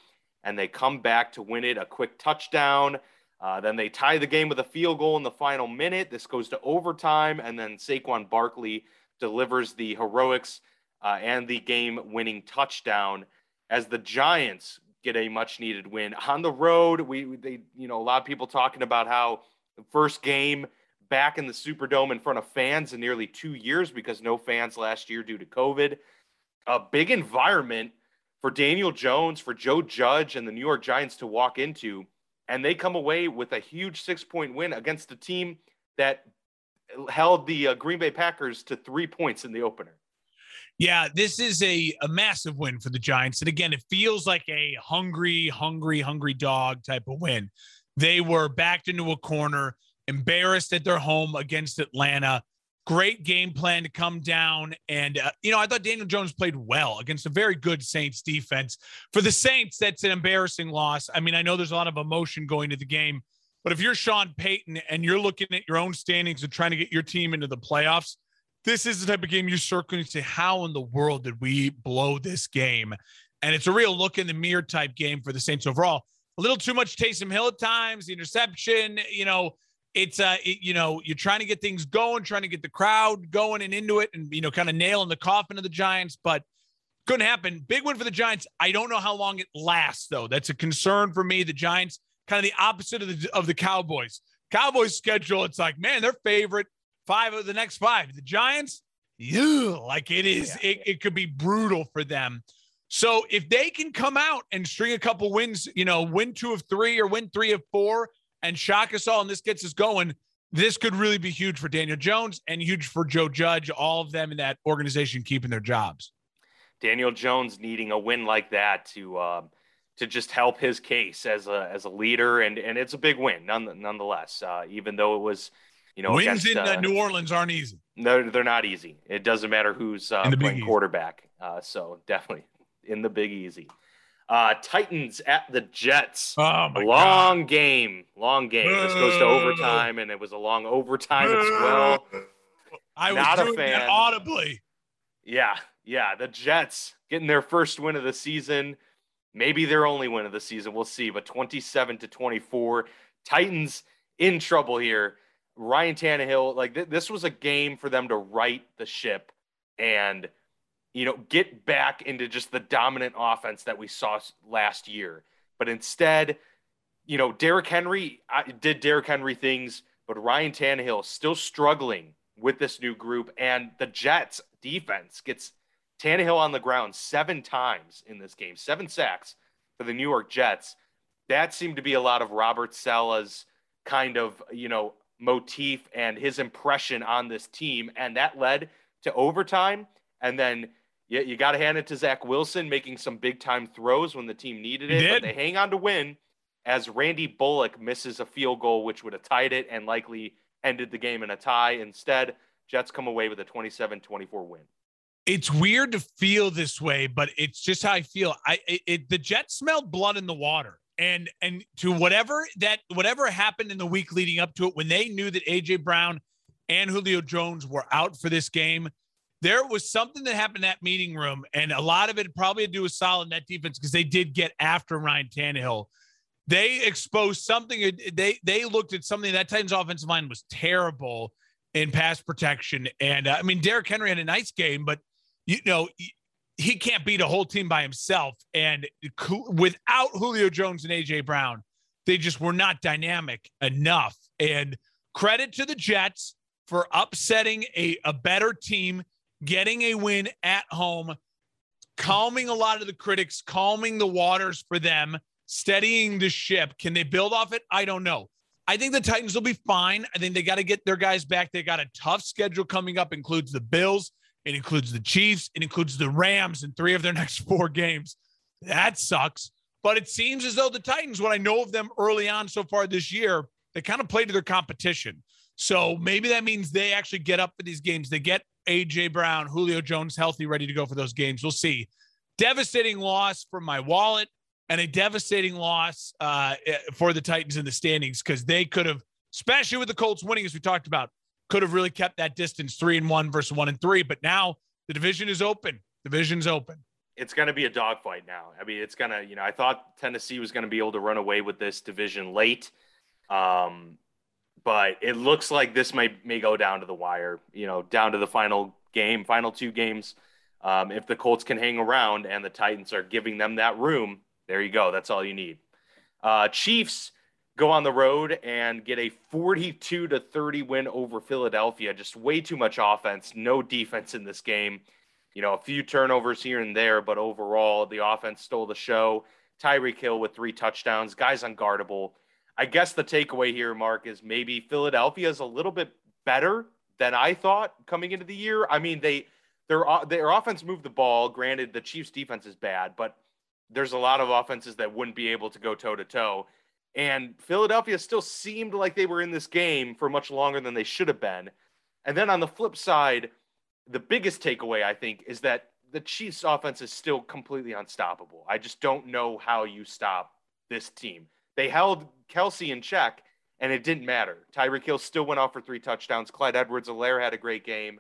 and they come back to win it a quick touchdown. Uh, then they tie the game with a field goal in the final minute. This goes to overtime, and then Saquon Barkley delivers the heroics uh, and the game winning touchdown as the Giants get a much needed win on the road. We, they, you know, a lot of people talking about how the first game back in the Superdome in front of fans in nearly two years because no fans last year due to COVID. A big environment for Daniel Jones, for Joe Judge, and the New York Giants to walk into. And they come away with a huge six point win against a team that held the uh, Green Bay Packers to three points in the opener.
Yeah, this is a, a massive win for the Giants. And again, it feels like a hungry, hungry, hungry dog type of win. They were backed into a corner, embarrassed at their home against Atlanta. Great game plan to come down. And, uh, you know, I thought Daniel Jones played well against a very good Saints defense. For the Saints, that's an embarrassing loss. I mean, I know there's a lot of emotion going to the game, but if you're Sean Payton and you're looking at your own standings and trying to get your team into the playoffs, this is the type of game you're circling to say, how in the world did we blow this game? And it's a real look in the mirror type game for the Saints overall. A little too much Taysom Hill at times, the interception, you know, it's uh it, you know you're trying to get things going trying to get the crowd going and into it and you know kind of nailing the coffin of the giants but couldn't happen big win for the giants i don't know how long it lasts though that's a concern for me the giants kind of the opposite of the of the cowboys cowboys schedule it's like man they're favorite five of the next five. The Giants, yeah, like it is, yeah. it, it could be brutal for them. So if they can come out and string a couple wins, you know, win two of three or win three of four and shock us all, and this gets us going, this could really be huge for Daniel Jones and huge for Joe Judge, all of them in that organization keeping their jobs.
Daniel Jones needing a win like that to uh, to just help his case as a as a leader, and and it's a big win none, nonetheless. Uh, even though it was you know,
wins against, in uh, New Orleans aren't easy.
No, they're not easy. It doesn't matter who's uh, playing quarterback. Uh, so definitely in the Big Easy. Uh, Titans at the Jets.
Oh my
long
God.
game, long game. This goes to overtime, and it was a long overtime as well.
I was not a fan. audibly.
Yeah, yeah. The Jets getting their first win of the season, maybe their only win of the season. We'll see. But twenty-seven to twenty-four, Titans in trouble here. Ryan Tannehill, like th- this was a game for them to right the ship and you know get back into just the dominant offense that we saw last year. But instead, you know, Derrick Henry I, did Derrick Henry things, but Ryan Tannehill still struggling with this new group, and the Jets defense gets Tannehill on the ground seven times in this game, seven sacks for the New York Jets. That seemed to be a lot of Robert Saleh's kind of, you know, motif and his impression on this team. And that led to overtime. And then you, you got to hand it to Zach Wilson making some big time throws when the team needed it. But they hang on to win as Randy Bullock misses a field goal, which would have tied it and likely ended the game in a tie. Instead, Jets come away with a 27 24 win.
It's weird to feel this way, but it's just how I feel. I it, it, the Jets smelled blood in the water and and to whatever that whatever happened in the week leading up to it when they knew that AJ Brown and Julio Jones were out for this game there was something that happened in that meeting room, and a lot of it probably had to do with solid net defense because they did get after Ryan Tannehill. They exposed something. They they looked at something that Titans offensive line was terrible in pass protection, and uh, I mean Derrick Henry had a nice game, but you know he can't beat a whole team by himself. And without Julio Jones and AJ Brown, they just were not dynamic enough. And credit to the Jets for upsetting a, a better team getting a win at home, calming a lot of the critics, calming the waters for them, steadying the ship. Can they build off it? I don't know. I think the Titans will be fine. I think they got to get their guys back. They got a tough schedule coming up, includes the Bills, it includes the Chiefs, it includes the Rams in three of their [LAUGHS] next four games. That sucks. But it seems as though the Titans, what I know of them early on so far this year, they kind of play to their competition. So maybe that means they actually get up for these games. They get AJ Brown, Julio Jones healthy, ready to go for those games. We'll see. Devastating loss for my wallet and a devastating loss uh, for the Titans in the standings because they could have, especially with the Colts winning, as we talked about, could have really kept that distance three and one versus one and three. But now the division is open. Division's open.
It's going to be a dogfight now. I mean, it's going to, you know, I thought Tennessee was going to be able to run away with this division late. Um, but it looks like this may may go down to the wire. You know, down to the final game, final two games. Um, if the Colts can hang around and the Titans are giving them that room, there you go. That's all you need. Uh, Chiefs go on the road and get a 42 to 30 win over Philadelphia. Just way too much offense, no defense in this game. You know, a few turnovers here and there, but overall, the offense stole the show. Tyreek Hill with three touchdowns, guys unguardable. I guess the takeaway here, Mark, is maybe Philadelphia is a little bit better than I thought coming into the year. I mean, they their their offense moved the ball. Granted, the Chiefs' defense is bad, but there's a lot of offenses that wouldn't be able to go toe to toe. And Philadelphia still seemed like they were in this game for much longer than they should have been. And then on the flip side, the biggest takeaway I think is that the Chiefs' offense is still completely unstoppable. I just don't know how you stop this team. They held Kelce in check, and it didn't matter. Tyreek Hill still went off for three touchdowns. Clyde Edwards-Helaire had a great game.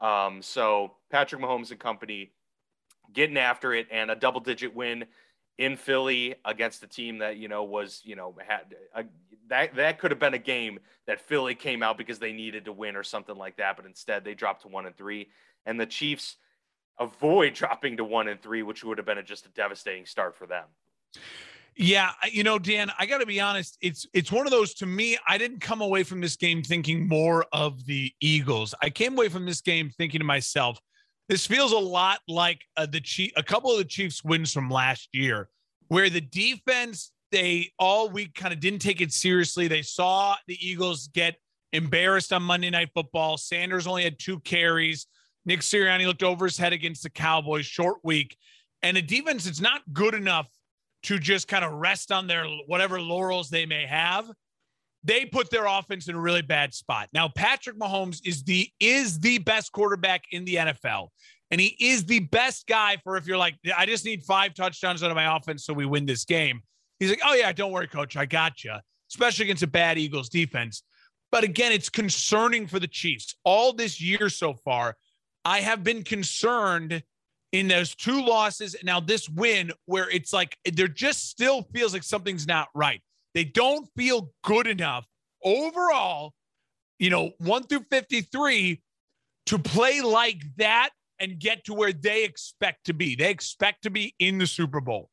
Um, so Patrick Mahomes and company getting after it and a double digit win in Philly against a team that, you know, was, you know, had a, that, that could have been a game that Philly came out because they needed to win or something like that. But instead they dropped to one and three and the Chiefs avoid [LAUGHS] dropping to one and three, which would have been a, just a devastating start for them.
Yeah, you know, Dan, I got to be honest. It's it's one of those to me. I didn't come away from this game thinking more of the Eagles. I came away from this game thinking to myself, this feels a lot like uh, the Chief, a couple of the Chiefs' wins from last year, where the defense they all week kind of didn't take it seriously. They saw the Eagles get embarrassed on Monday Night Football. Sanders only had two carries. Nick Sirianni looked over his head against the Cowboys. Short week, and a defense that's not good enough to just kind of rest on their whatever laurels they may have, they put their offense in a really bad spot. Now, Patrick Mahomes is the is the best quarterback in the NFL. And he is the best guy for if you're like, I just need five touchdowns out of my offense so we win this game. He's like, oh, yeah, don't worry, coach. I got you, especially against a bad Eagles defense. But again, it's concerning for the Chiefs. All this year so far, I have been concerned in those two losses. Now, this win, where it's like there just still feels like something's not right. They don't feel good enough overall, you know, one through 53 to play like that and get to where they expect to be. They expect to be in the Super Bowl.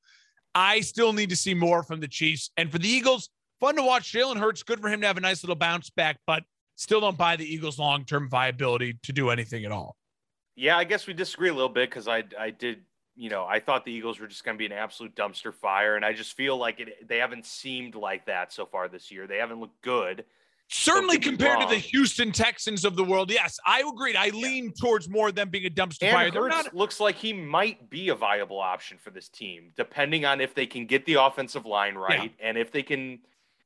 I still need to see more from the Chiefs. And for the Eagles, fun to watch. Jalen Hurts, good for him to have a nice little bounce back, but still don't buy the Eagles' long term viability to do anything at all.
Yeah, I guess we disagree a little bit because I I did you know I thought the Eagles were just going to be an absolute dumpster fire, and I just feel like it they haven't seemed like that so far this year. They haven't looked good.
Certainly compared to the Houston Texans of the world, yes, I agreed. I yeah. lean towards more them being a dumpster and fire.
Hurts not... looks like he might be a viable option for this team, depending on if they can get the offensive line right yeah. and if they can,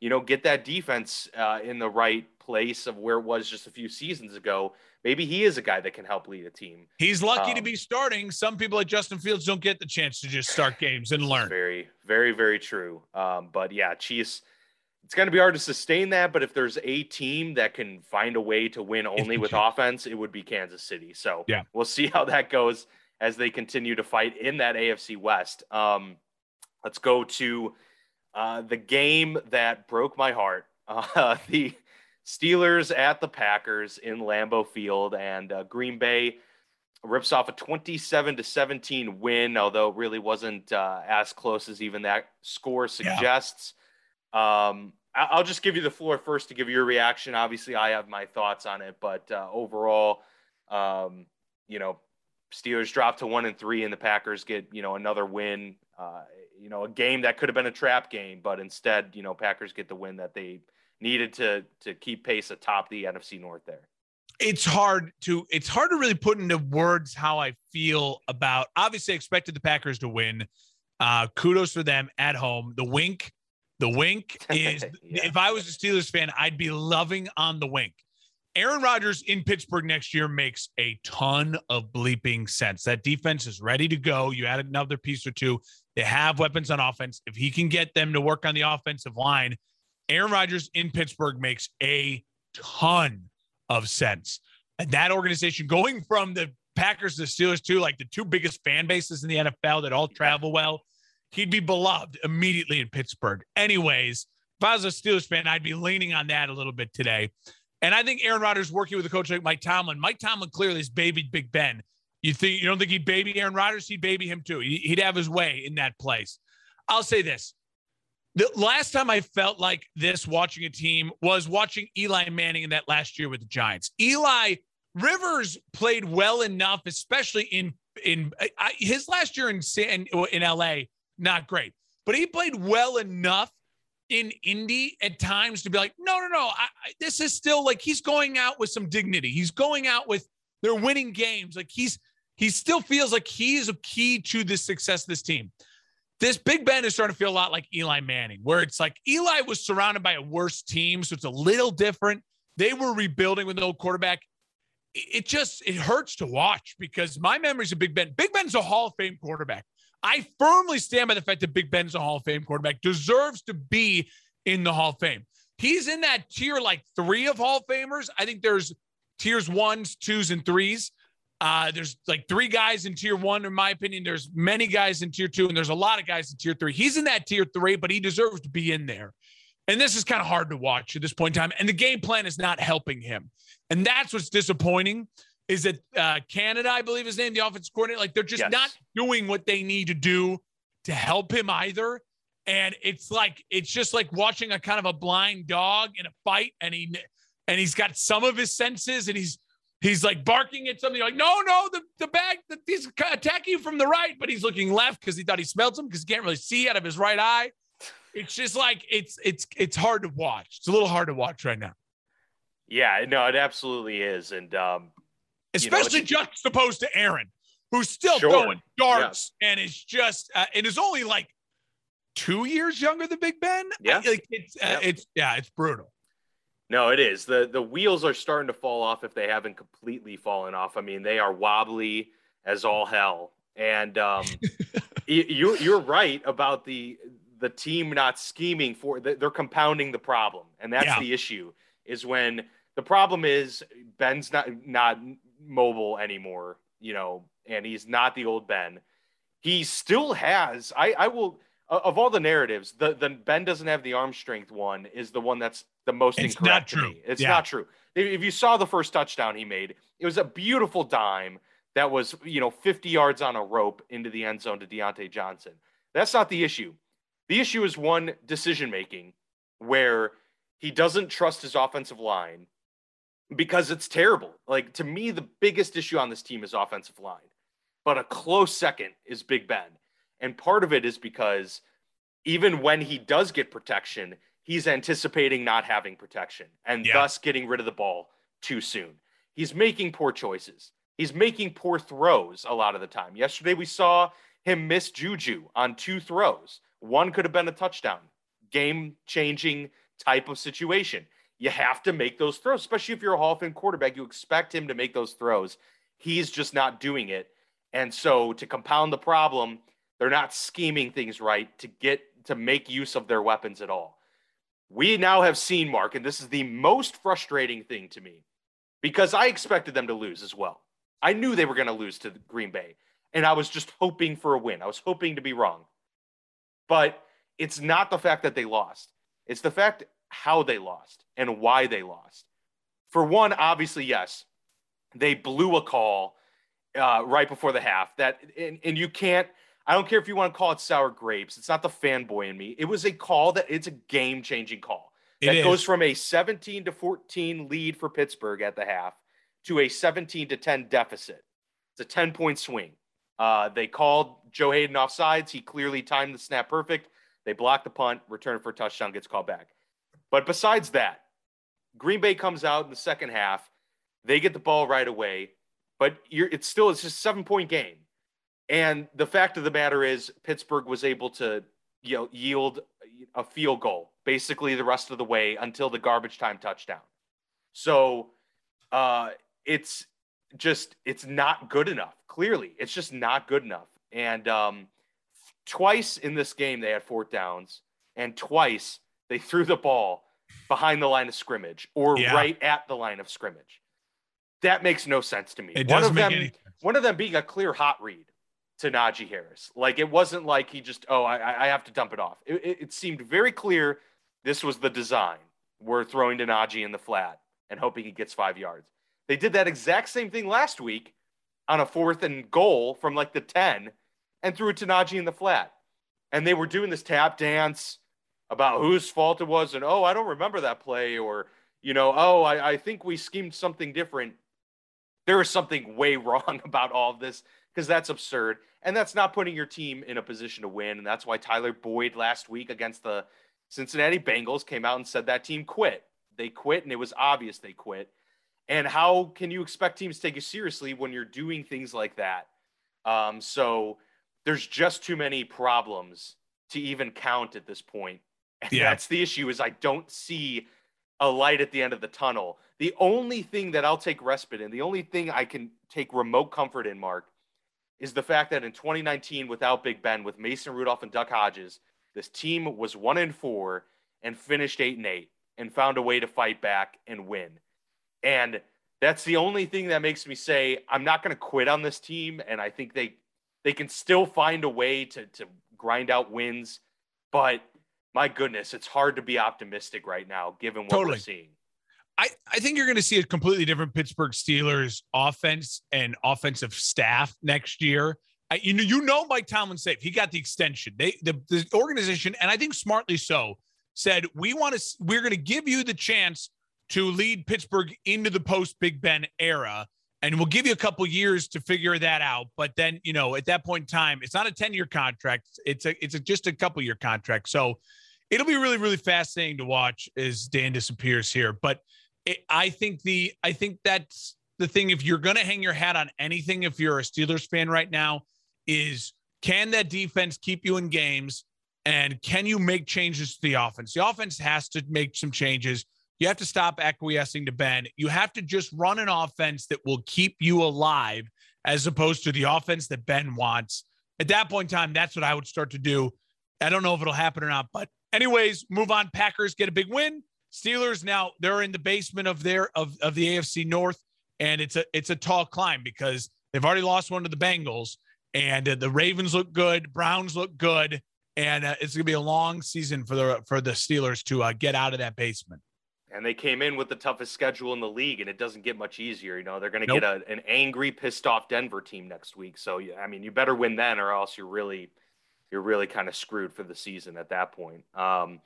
you know, get that defense uh, in the right place of where it was just a few seasons ago maybe he is a guy that can help lead a team.
He's lucky um, to be starting. Some people like Justin Fields don't get the chance to just start games and [LAUGHS] learn.
Very, very, very true. Um, but yeah, Chiefs, it's going to be hard to sustain that. But if there's a team that can find a way to win only with offense, it would be Kansas City. So
yeah,
we'll see how that goes as they continue to fight in that AFC West. Um, let's go to uh, the game that broke my heart. [LAUGHS] Uh, the Steelers at the Packers in Lambeau Field, and uh, Green Bay rips off a 27 to 17 win, although it really wasn't uh, as close as even that score suggests. Yeah. Um, I'll just give you the floor first to give your reaction. Obviously, I have my thoughts on it, but uh, overall, um, you know, Steelers drop to one and three, and the Packers get you know another win. Uh, you know, a game that could have been a trap game, but instead, you know, Packers get the win that they needed to to keep pace atop the NFC North. There,
it's hard to it's hard to really put into words how I feel about. Obviously, I expected the Packers to win. Uh, kudos for them at home. The wink, the wink [LAUGHS] is. yeah. If I was a Steelers fan, I'd be loving on the wink. Aaron Rodgers in Pittsburgh next year makes a ton of bleeping sense. That defense is ready to go. You add another piece or two. They have weapons on offense. If he can get them to work on the offensive line, Aaron Rodgers in Pittsburgh makes a ton of sense. And that organization going from the Packers to the Steelers too, like the two biggest fan bases in the NFL that all travel well, he'd be beloved immediately in Pittsburgh. Anyways, if I was a Steelers fan, I'd be leaning on that a little bit today. And I think Aaron Rodgers working with a coach like Mike Tomlin. Mike Tomlin clearly has babied Big Ben. You think you don't think he'd baby Aaron Rodgers? He'd baby him too. He'd have his way in that place. I'll say this: the last time I felt like this watching a team was watching Eli Manning in that last year with the Giants. Eli Rivers played well enough, especially in in his last year in San in LA. Not great, but he played well enough in Indy at times to be like, no, no, no. I, I, this is still like he's going out with some dignity. He's going out with they're winning games. Like he's he still feels like he is a key to the success of this team. This Big Ben is starting to feel a lot like Eli Manning, where it's like Eli was surrounded by a worse team, so it's a little different. They were rebuilding with no quarterback. It just it hurts to watch because my memories of Big Ben. Big Ben's a Hall of Fame quarterback. I firmly stand by the fact that Big Ben's a Hall of Fame quarterback, deserves to be in the Hall of Fame. He's in that tier like three of Hall of Famers. I think there's tiers ones, twos, and threes. Uh, there's like three guys in tier one, in my opinion. There's many guys in tier two, and there's a lot of guys in tier three. He's in that tier three, but he deserves to be in there. And this is kind of hard to watch at this point in time. And the game plan is not helping him. And that's what's disappointing is that uh, Canada, I believe his name, the offensive coordinator, like they're just yes. not doing what they need to do to help him either. And it's like it's just like watching a kind of a blind dog in a fight, and he and he's got some of his senses, and he's he's like barking at something like, no, no, the the bag that he's attacking you from the right, but he's looking left because he thought he smelled him because he can't really see out of his right eye. It's just like it's it's it's hard to watch. It's a little hard to watch right now.
Yeah, no, it absolutely is, and um,
especially you know, juxtaposed to Aaron, who's still sure. throwing darts yeah. and is just uh, and is only like two years younger than Big Ben.
Yeah,
I, like it's uh, it's yeah, it's brutal.
No, it is. the The wheels are starting to fall off if they haven't completely fallen off. I mean, they are wobbly as all hell. And um, [LAUGHS] you you're right about the the team not scheming for they're compounding the problem, and that's yeah. the issue. Is when the problem is Ben's not not mobile anymore, you know, and he's not the old Ben. He still has. I I will of all the narratives, the the Ben doesn't have the arm strength one is the one that's the most
it's
incorrect
to me.
It's
yeah.
not true. If you saw the first touchdown he made, it was a beautiful dime that was you know 50 yards on a rope into the end zone to Diontae Johnson. That's not the issue. The issue is one decision making where he doesn't trust his offensive line because it's terrible. Like to me, the biggest issue on this team is offensive line, but a close second is Big Ben. And part of it is because even when he does get protection, he's anticipating not having protection and yeah. thus getting rid of the ball too soon. He's making poor choices. He's making poor throws a lot of the time. Yesterday, we saw him miss Juju on two throws. One could have been a touchdown, game changing type of situation you have to make those throws, especially if you're a Hall of Fame quarterback. You expect him to make those throws. He's just not doing it. And so to compound the problem, they're not scheming things right to get to make use of their weapons at all. We now have seen Mark, and this is the most frustrating thing to me because I expected them to lose as well. I knew they were going to lose to Green Bay, and I was just hoping for a win. I was hoping to be wrong. But it's not the fact that they lost, it's the fact how they lost and why they lost. For one, obviously, yes, they blew a call uh, right before the half. That and, and you can't. I don't care if you want to call it sour grapes. It's not the fanboy in me. It was a call that it's a game changing call. It that is. goes from a 17 to 14 lead for Pittsburgh at the half to a 17 to 10 deficit. It's a 10 point swing. Uh, they called Joe Haden off sides. He clearly timed the snap perfect. They blocked the punt, return for a touchdown, gets called back. But besides that, Green Bay comes out in the second half. They get the ball right away, but it's still it's just a seven point game. And the fact of the matter is, Pittsburgh was able to you know, yield a field goal basically the rest of the way until the garbage time touchdown. So uh, it's just it's not good enough. Clearly, it's just not good enough. And um, twice in this game they had fourth downs, and twice they threw the ball behind the line of scrimmage or yeah. right at the line of scrimmage. That makes no sense to me.
It one
of
them,
one of them being a clear hot read to Najee Harris. Like it wasn't like he just, oh, I, I have to dump it off. It, it, it, seemed very clear this was the design. We're throwing to Najee in the flat and hoping he gets five yards. They did that exact same thing last week on a fourth and goal from like the 10 and threw it to Najee in the flat. And they were doing this tap dance about whose fault it was. And, oh, I don't remember that play. Or, you know, oh, I, I think we schemed something different. There is something way [LAUGHS] wrong about all this because that's absurd. And that's not putting your team in a position to win. And that's why Tyler Boyd last week against the Cincinnati Bengals came out and said that team quit. They quit, and it was obvious they quit. And how can you expect teams to take you seriously when you're doing things like that? Um, so there's just too many problems to even count at this point. And yeah. that's the issue is I don't see a light at the end of the tunnel. The only thing that I'll take respite in, the only thing I can take remote comfort in, Mark, is the fact that in 2019, without Big Ben, with Mason Rudolph and Duck Hodges, this team was one and four and finished eight and eight and found a way to fight back and win. And that's the only thing that makes me say I'm not going to quit on this team. And I think they they can still find a way to to grind out wins. But my goodness, it's hard to be optimistic right now given what totally. we're seeing.
I, I think you're going to see a completely different Pittsburgh Steelers offense and offensive staff next year. I, you know, you know, Mike Tomlin safe. He got the extension. They, the, the organization, and I think smartly so, said we want to. We're going to give you the chance to lead Pittsburgh into the post Big Ben era, and we'll give you a couple years to figure that out. But then, you know, at that point in time, it's not a ten year contract. It's a it's a, just a couple year contract. So it'll be really really fascinating to watch as Dan disappears here. But it, I think the I think that's the thing. If you're going to hang your hat on anything, if you're a Steelers fan right now, is can that defense keep you in games? And can you make changes to the offense? The offense has to make some changes. You have to stop acquiescing to Ben. You have to just run an offense that will keep you alive as opposed to the offense that Ben wants. At that point in time, that's what I would start to do. I don't know if it'll happen or not, but anyways, move on. Packers get a big win. Steelers now they're in the basement of their of, of the AFC North, and it's a it's a tall climb because they've already lost one to the Bengals, and uh, the Ravens look good, Browns look good, and uh, it's gonna be a long season for the for the Steelers to uh, get out of that basement.
And they came in with the toughest schedule in the league, and it doesn't get much easier. You know, they're going to nope. get a, an angry, pissed off Denver team next week. So, I mean, you better win then, or else you're really, you're really kind of screwed for the season at that point. Um,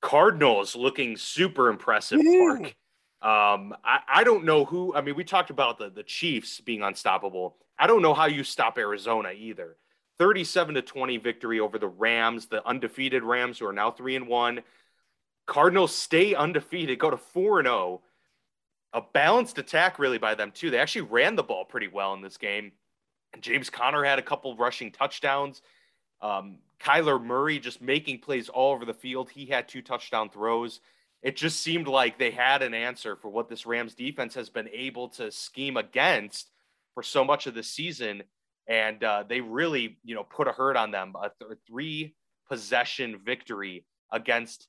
Cardinals looking super impressive, Mark. Um, I, I don't know who. I mean, we talked about the the Chiefs being unstoppable. I don't know how you stop Arizona either. 37 to 20 victory over the Rams, the undefeated Rams who are now 3 and 1. Cardinals stay undefeated, go to 4 and 0. A balanced attack really by them too. They actually ran the ball pretty well in this game. And James Conner had a couple rushing touchdowns. Um, Kyler Murray just making plays all over the field. He had two touchdown throws. It just seemed like they had an answer for what this Rams defense has been able to scheme against for so much of the season. And uh, they really, you know, put a hurt on them. A, th- three possession victory against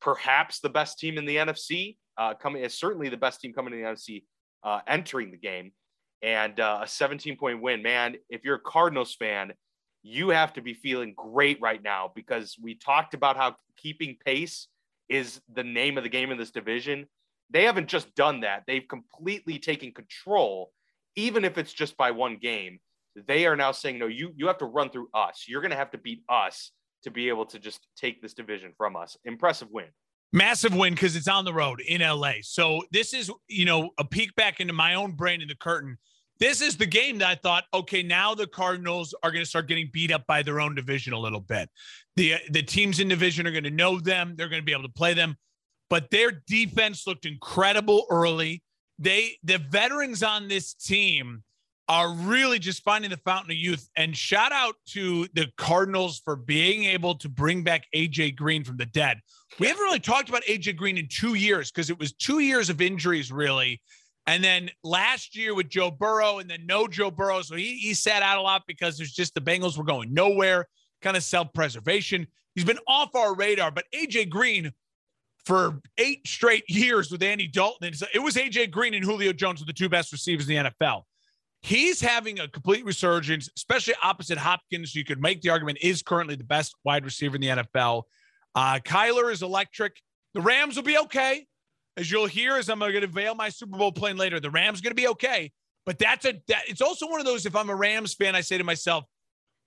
perhaps the best team in the NFC, uh, coming is certainly the best team coming in the NFC uh, entering the game. And uh, a 17 point win, man. If you're a Cardinals fan, you have to be feeling great right now because we talked about how keeping pace is the name of the game in this division. They haven't just done that, they've completely taken control, even if it's just by one game. They are now saying, no, you, you have to run through us. You're going to have to beat us to be able to just take this division from us. Impressive win.
Massive win because it's on the road in LA. So this is, you know, a peek back into my own brain in the curtain. This is the game that I thought, okay, now the Cardinals are going to start getting beat up by their own division a little bit. The the teams in division are going to know them. They're going to be able to play them. But their defense looked incredible early. They the veterans on this team are really just finding the fountain of youth. And shout out to the Cardinals for being able to bring back AJ Green from the dead. We haven't really talked about AJ Green in two years because it was two years of injuries, really. And then last year with Joe Burrow, and then no Joe Burrow. So he, he sat out a lot because there's just the Bengals were going nowhere, kind of self preservation. He's been off our radar, but AJ Green for eight straight years with Andy Dalton. It was AJ Green and Julio Jones were the two best receivers in the NFL. He's having a complete resurgence, especially opposite Hopkins. You could make the argument is currently the best wide receiver in the NFL. Uh, Kyler is electric. The Rams will be okay, as you'll hear. As I'm going to veil my Super Bowl plane later, the Rams going to be okay. But that's a that, it's also one of those. If I'm a Rams fan, I say to myself,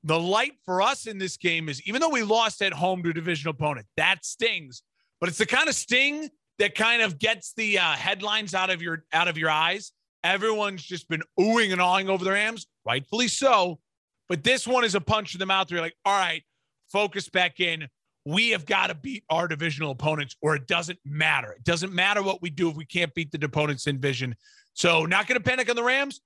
the light for us in this game is even though we lost at home to a divisional opponent, that stings. But it's the kind of sting that kind of gets the uh, headlines out of your out of your eyes Everyone's just been oohing and awing over the Rams, rightfully so. But this one is a punch in the mouth. You're like, all right, focus back in. We have got to beat our divisional opponents, or it doesn't matter. It doesn't matter what we do if we can't beat the opponents in vision. So, not going to panic on the Rams.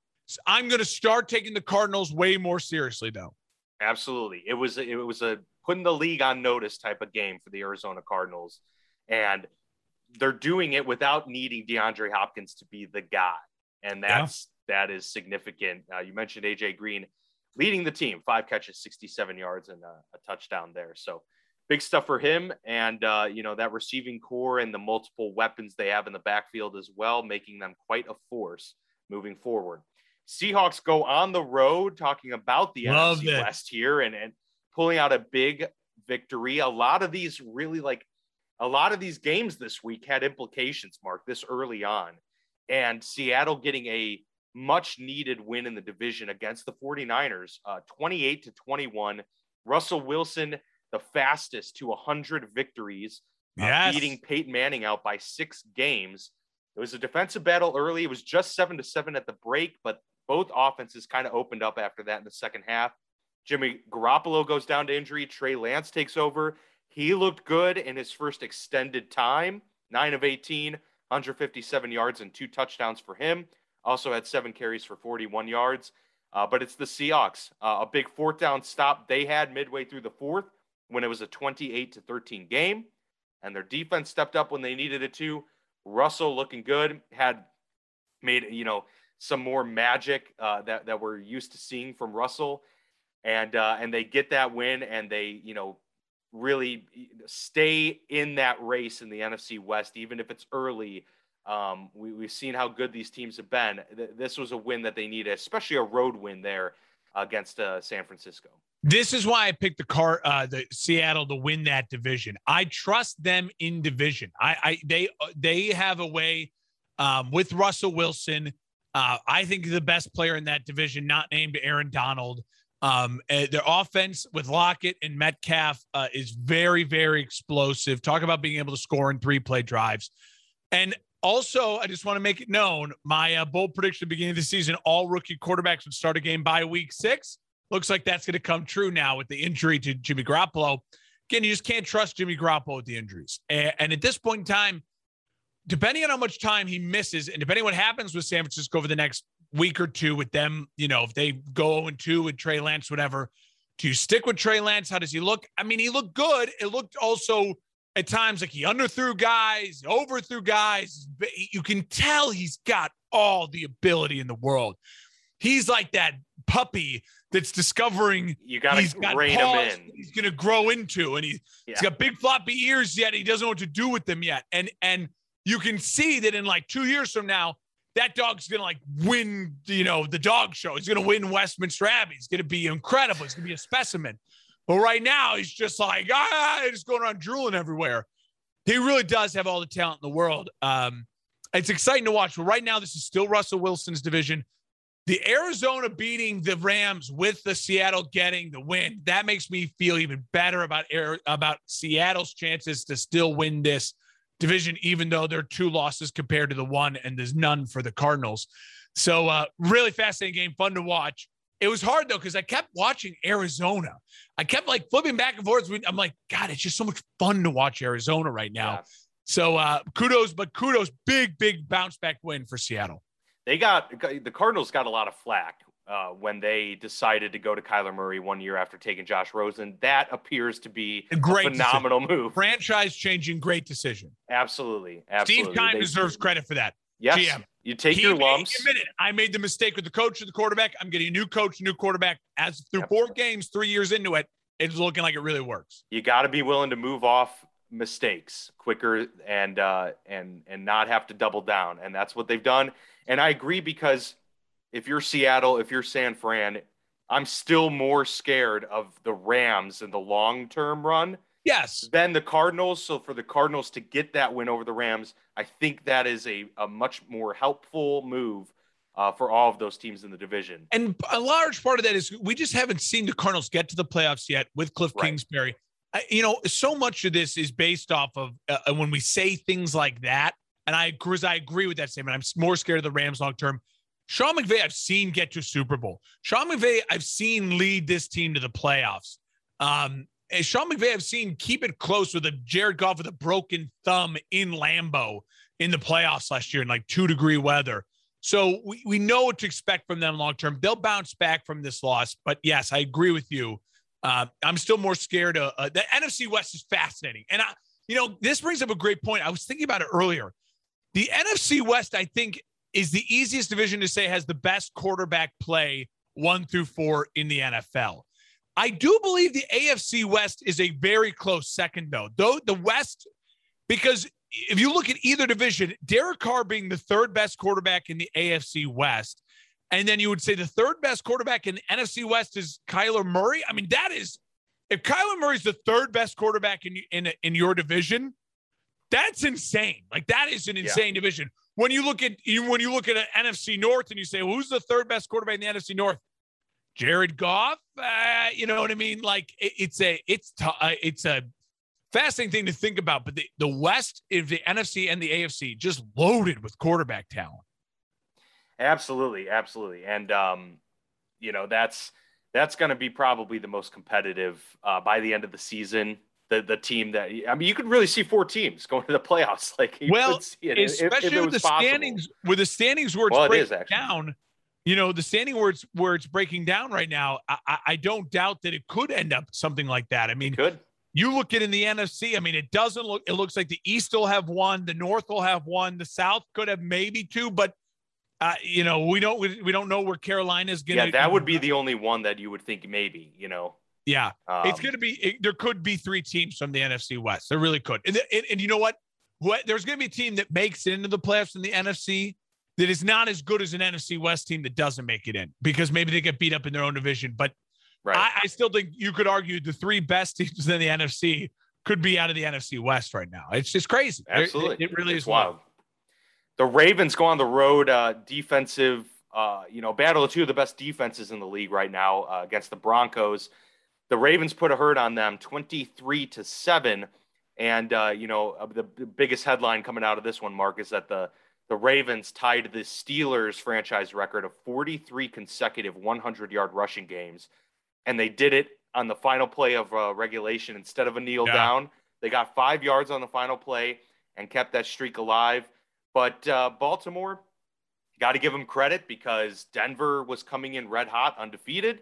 I'm going to start taking the Cardinals way more seriously, though.
Absolutely, it was it was a putting the league on notice type of game for the Arizona Cardinals, and they're doing it without needing DeAndre Hopkins to be the guy and that's yeah. that is significant. Uh, you mentioned AJ Green leading the team, five catches, 67 yards, and a, a touchdown there. So big stuff for him, and uh, you know that receiving core and the multiple weapons they have in the backfield as well, making them quite a force moving forward. Seahawks go on the road, talking about the Love NFC it. West here, and and pulling out a big victory. A lot of these really like a lot of these games this week had implications, Mark, this early on and Seattle getting a much needed win in the division against the 49ers, uh, 28 to 21. Russell Wilson, the fastest to 100 victories, uh, beating Peyton Manning out by six games. It was a defensive battle early. It was just seven to seven at the break, but both offenses kind of opened up after that in the second half. Jimmy Garoppolo goes down to injury. Trey Lance takes over. He looked good in his first extended time, nine of 18, 157 yards and two touchdowns for him. Also had seven carries for 41 yards. Uh, but it's the Seahawks. Uh, a big fourth down stop they had midway through the fourth when it was a 28 to 13 game. And their defense stepped up when they needed it to. Russell looking good, had made, you know, some more magic uh, that, that we're used to seeing from Russell. And uh, and they get that win and they, you know, really stay in that race in the NFC West, even if it's early. Um, we, have seen how good these teams have been. This was a win that they needed, especially a road win there against uh, San Francisco.
This is why I picked the car, uh, the Seattle to win that division. I trust them in division. I, I they they have a way um, with Russell Wilson. Uh, I think the best player in that division, not named Aaron Donald. Um, eh, their offense with Lockett and Metcalf uh, is very, very explosive. Talk about being able to score in three play drives. And also, I just want to make it known my uh, bold prediction at the beginning of the season all rookie quarterbacks would start a game by week six. Looks like that's going to come true now with the injury to Jimmy Garoppolo. Again, you just can't trust Jimmy Garoppolo with the injuries. And, and at this point in time, depending on how much time he misses and depending what happens with San Francisco over the next week or two with them, you know, if they go 0 2 with Trey Lance, whatever, do you stick with Trey Lance? How does he look? I mean, he looked good. It looked also at times like he underthrew guys, overthrew guys. You can tell he's got all the ability in the world. He's like that puppy that's discovering
you gotta
he's got
rein him in.
He's gonna grow into, and he,
Yeah.
he's got big floppy ears yet. He doesn't know what to do with them yet. And and you can see that in like two years from now, that dog's gonna like win, you know, the dog show. He's gonna win Westminster Abbey. He's gonna be incredible. He's gonna be a specimen. But right now, he's just like ah, just going around drooling everywhere. He really does have all the talent in the world. Um, it's exciting to watch. But right now, this is still Russell Wilson's division. The Arizona beating the Rams with the Seattle getting the win that makes me feel even better about Air, about Seattle's chances to still win this division, even though there are two losses compared to the one, and there's none for the Cardinals. So, uh, really fascinating game, fun to watch. It was hard though because I kept watching Arizona. I kept like flipping back and forth. I'm like, God, it's just so much fun to watch Arizona right now.
Yeah.
So uh, kudos, but kudos, big, big bounce back win for Seattle.
They got the Cardinals got a lot of flack uh, when they decided to go to Kyler Murray one year after taking Josh Rosen. That appears to be
A great
a phenomenal move.
Franchise changing, great decision.
Absolutely, absolutely.
Steve Keim
They-
deserves credit for that.
Yes,
GM.
you take
He
your lumps.
Admitted, I made the mistake with the coach and the quarterback. I'm getting a new coach, new quarterback. As through
Yep.
four games, three years into it, it's looking like it really works.
You got to be willing to move off mistakes quicker and uh, and and not have to double down, and that's what they've done. And I agree because if you're Seattle, if you're San Fran, I'm still more scared of the Rams in the long term run
Yes.
Then the Cardinals. So for the Cardinals to get that win over the Rams, I think that is a, a much more helpful move uh, for all of those teams in the division.
And a large part of that is we just haven't seen the Cardinals get to the playoffs yet with Cliff
Right.
Kingsbury. I, you know, so much of this is based off of uh, when we say things like that. And I agree, I agree with that statement. I'm more scared of the Rams long term. Sean McVay, I've seen get to Super Bowl. Sean McVay, I've seen lead this team to the playoffs. Um, and Sean McVay, I've seen keep it close with a Jared Goff with a broken thumb in Lambeau in the playoffs last year in like two degree weather. So we, we know what to expect from them long term. They'll bounce back from this loss. But yes, I agree with you. Uh, I'm still more scared. Of, uh, the NFC West is fascinating. And, I, you know, this brings up a great point. I was thinking about it earlier. The NFC West, I think, is the easiest division to say has the best quarterback play one through four in the NFL. I do believe the AFC West is a very close second, though. Though the West, because if you look at either division, Derek Carr being the third best quarterback in the AFC West, and then you would say the third best quarterback in the NFC West is Kyler Murray. I mean, that is if Kyler Murray's the third best quarterback in in in your division, that's insane. Like that is an
Yeah.
insane division. When you look at when you look at an NFC North and you say, well, who's the third best quarterback in the NFC North? Jared Goff. Uh, you know what I mean? Like it, it's a it's t- uh, it's a fascinating thing to think about. But the the West, if the NFC and the AFC, just loaded with quarterback talent.
Absolutely, absolutely, and um, you know that's that's going to be probably the most competitive uh, by the end of the season. The the team that I mean, you could really see four teams going to the playoffs. [LAUGHS] Like you
Well,
could see it if- if,
especially
it
with the
possible.
standings, with the standings where it's
Well, it is,
down. You know, the standing where it's where it's breaking down right now. I, I, don't doubt that it could end up something like that. I mean,
Good.
you look at in the NFC. I mean, it doesn't look. It looks like the East will have one, the North will have one, the South could have maybe two, but uh, you know, we don't we, we don't know where Carolina's going.
Yeah, that would be the only one that you would think maybe. You know,
Yeah,
um,
it's going to be. It, there could be three teams from the NFC West. There really could. And, and, and you know what? What there's going to be a team that makes it into the playoffs in the NFC that is not as good as an NFC West team that doesn't make it in because maybe they get beat up in their own division. But
right.
I, I still think you could argue the three best teams in the NFC could be out of the NFC West right now. It's just crazy.
Absolutely,
it, it really
It's
is wild.
The Ravens go on the road, uh, defensive, uh, you know, battle of two of the best defenses in the league right now uh, against the Broncos. The Ravens put a hurt on them, twenty-three to seven, and uh, you know uh, the, the biggest headline coming out of this one, Mark, is that the the Ravens tied the Steelers franchise record of forty-three consecutive one hundred-yard rushing games, and they did it on the final play of uh, regulation instead of a kneel
Yeah.
down. They got five yards on the final play and kept that streak alive. But uh, Baltimore, got to give them credit because Denver was coming in red hot, undefeated.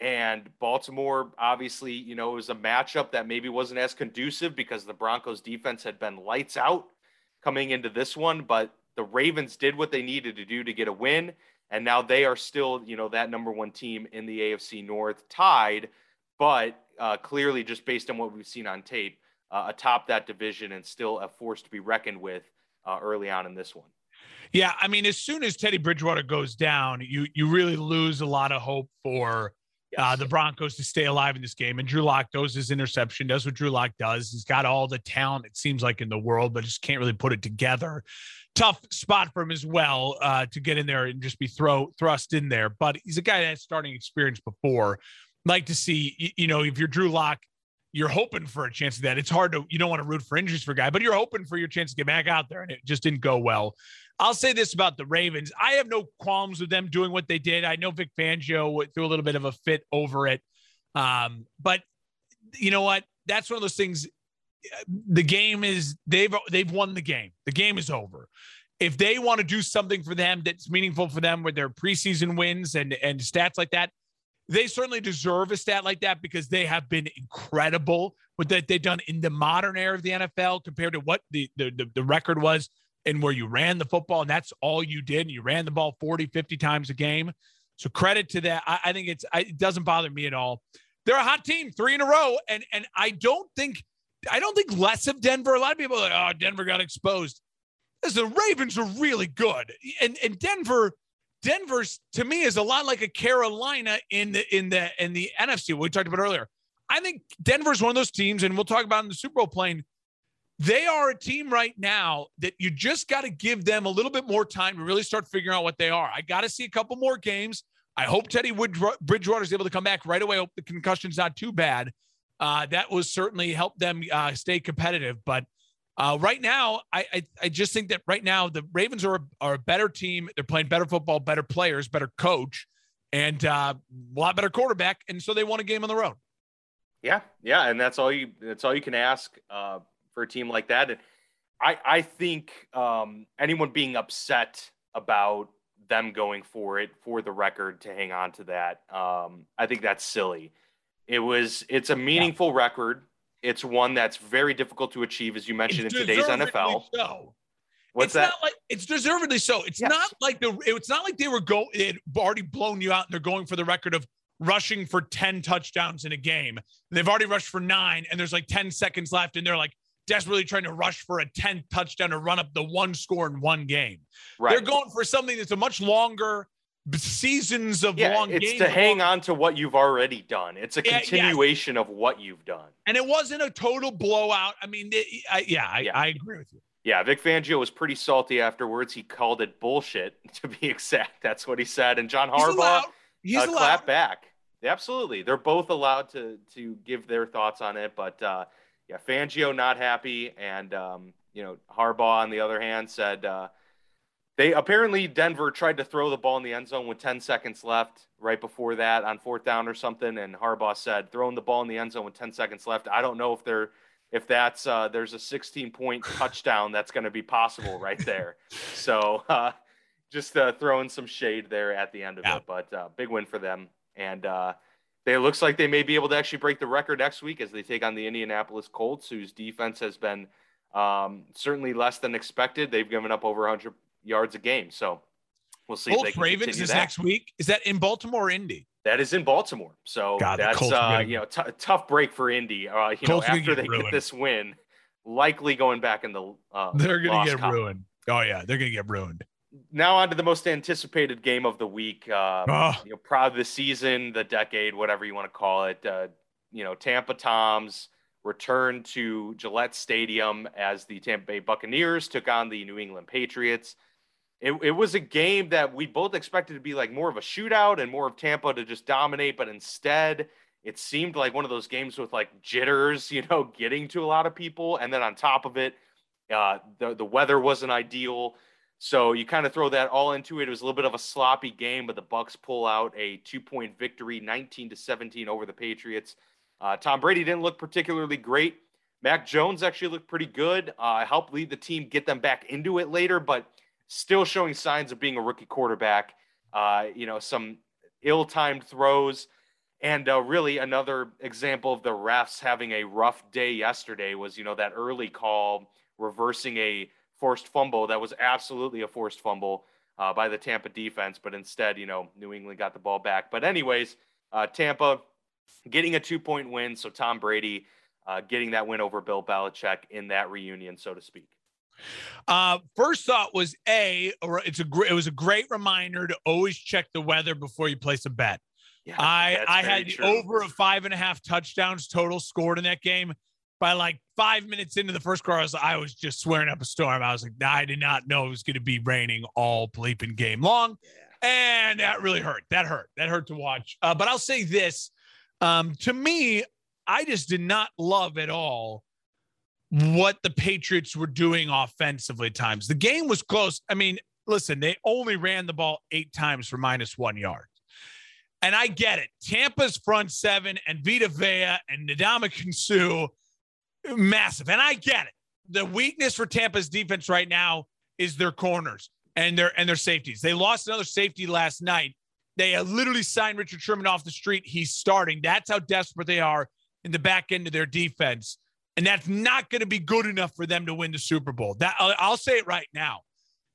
And Baltimore, obviously, you know, it was a matchup that maybe wasn't as conducive because the Broncos defense had been lights out coming into this one. But the Ravens did what they needed to do to get a win. and now they are still, you know, that number one team in the AFC North, tied, but uh, clearly just based on what we've seen on tape, uh, atop that division and still a force to be reckoned with uh, early on in this one.
Yeah, I mean, as soon as Teddy Bridgewater goes down, you you really lose a lot of hope for uh, yes. uh, the Broncos to stay alive in this game. And Drew Lock does his interception, does what Drew Lock does. He's got all the talent it seems like in the world, but just can't really put it together tough spot for him as well uh, to get in there and just be throw thrust in there. But he's a guy that has starting experience before. Like to see, you know, if you're Drew Lock, you're hoping for a chance of that. It's hard to you don't want to root for injuries for a guy, but you're hoping for your chance to get back out there, and it just didn't go well. I'll say this about the Ravens: I have no qualms with them doing what they did. I know Vic Fangio threw a little bit of a fit over it, um, but you know what? That's one of those things the game is they've they've won the game. The game is over. If they want to do something for them that's meaningful for them with their preseason wins and and stats like that, they certainly deserve a stat like that because they have been incredible with that they've done in the modern era of the NFL compared to what the the, the, the record was and where you ran the football and that's all you did. You ran the ball 40, 50 times a game. So credit to that. I, I think it's I, it doesn't bother me at all. They're a hot team, three in a row, and and I don't think I don't think less of Denver. A lot of people are like, oh, Denver got exposed. The Ravens are really good. And and Denver, Denver's to me is a lot like a Carolina in the in the in the NFC, what we talked about earlier. I think Denver's one of those teams, and we'll talk about in the Super Bowl plane. They are a team right now that you just got to give them a little bit more time to really start figuring out what they are. I got to see a couple more games. I hope Teddy Wood- Bridgewater is able to come back right away. Hope the concussion's not too bad uh, that was certainly help them uh, stay competitive. But uh, right now, I, I, I just think that right now the Ravens are are a better team. They're playing better football, better players, better coach, and uh, a lot better quarterback, and so they won a game on the road.
Yeah, yeah, and that's all you that's all you can ask uh, for a team like that. And I I think um, anyone being upset about them going for it for the record to hang on to that, um, I think that's silly. It was it's a meaningful yeah. record. It's one that's very difficult to achieve, as you mentioned it's in today's NFL.
So. What's it's that? Not like, it's deservedly so. It's yes. not like the. It's not like they were go. It already blown you out, and they're going for the record of rushing for ten touchdowns in a game. They've already rushed for nine, and there's like ten seconds left, and they're like desperately trying to rush for a 10th touchdown to run up the one score in one game. Right. They're going for something that's a much longer seasons of
yeah,
long
it's to hang on to what you've already done. It's a continuation yeah, of what you've done.
And it wasn't a total blowout. I mean it, I, yeah, I, I, agree with you.
Yeah vic fangio was pretty salty afterwards. He called it bullshit [LAUGHS] to be exact. That's what he said. And john harbaugh he's allowed. He's uh, clapped back. Absolutely. They're both allowed to to give their thoughts on it. But uh yeah fangio not happy. And um you know harbaugh on the other hand said uh they apparently Denver tried to throw the ball in the end zone with 10 seconds left right before that on fourth down or something, and Harbaugh said throwing the ball in the end zone with 10 seconds left. I don't know if they're if that's uh, there's a 16 point [LAUGHS] touchdown that's going to be possible right there. So uh, just uh, throwing some shade there at the end of yeah. it, but uh, big win for them, and uh, they looks like they may be able to actually break the record next week as they take on the Indianapolis Colts, whose defense has been um, certainly less than expected. They've given up over 100 yards a game. So we'll see.
Colts Ravens is that. next week. Is that in Baltimore or Indy?
That is in Baltimore. So God, that's uh, you know t- tough break for Indy. Uh, you Colts know after they ruined. get this win, likely going back in the uh, [LAUGHS]
they're going to get column. ruined. Oh yeah, they're going to get ruined.
Now on to the most anticipated game of the week. Uh, oh. You know, proud of the season, the decade, whatever you want to call it. Uh, you know, Tampa Toms returned to Gillette Stadium as the Tampa Bay Buccaneers took on the New England Patriots it, it was a game that we both expected to be like more of a shootout and more of Tampa to just dominate, but instead it seemed like one of those games with like jitters, [LAUGHS] you know, getting to a lot of people. And then on top of it, uh, the, the weather wasn't ideal. So you kind of throw that all into it. It was a little bit of a sloppy game, but the Bucks pull out a two-point victory, 19 to 17 over the Patriots. Uh, Tom Brady didn't look particularly great. Mac Jones actually looked pretty good. Uh, helped lead the team, get them back into it later, but still showing signs of being a rookie quarterback. Uh, you know, some ill-timed throws, and uh, really another example of the refs having a rough day yesterday was you know that early call reversing a forced fumble that was absolutely a forced fumble uh, by the Tampa defense, but instead, you know, New England got the ball back. But anyways, uh, Tampa getting a two point win. So Tom Brady uh, getting that win over Bill Belichick in that reunion, so to speak.
Uh, first thought was a it's a it was a great reminder to always check the weather before you place a bet. Yeah, I I had true. over a five and a half touchdowns total scored in that game. By like five minutes into the first quarter, I was, I was just swearing up a storm. I was like, I did not know it was going to be raining all bleeping game long, yeah. and that really hurt. That hurt. That hurt to watch. Uh, but I'll say this: um, to me, I just did not love at all what the Patriots were doing offensively times. The game was close. I mean, listen, they only ran the ball eight times for minus one yard. And I get it. Tampa's front seven and Vita Vea and Ndamukong Suh, massive. And I get it. The weakness for Tampa's defense right now is their corners and their and their safeties. They lost another safety last night. They literally signed Richard Sherman off the street. He's starting. That's how desperate they are in the back end of their defense. And that's not going to be good enough for them to win the Super Bowl. That I'll, I'll say it right now.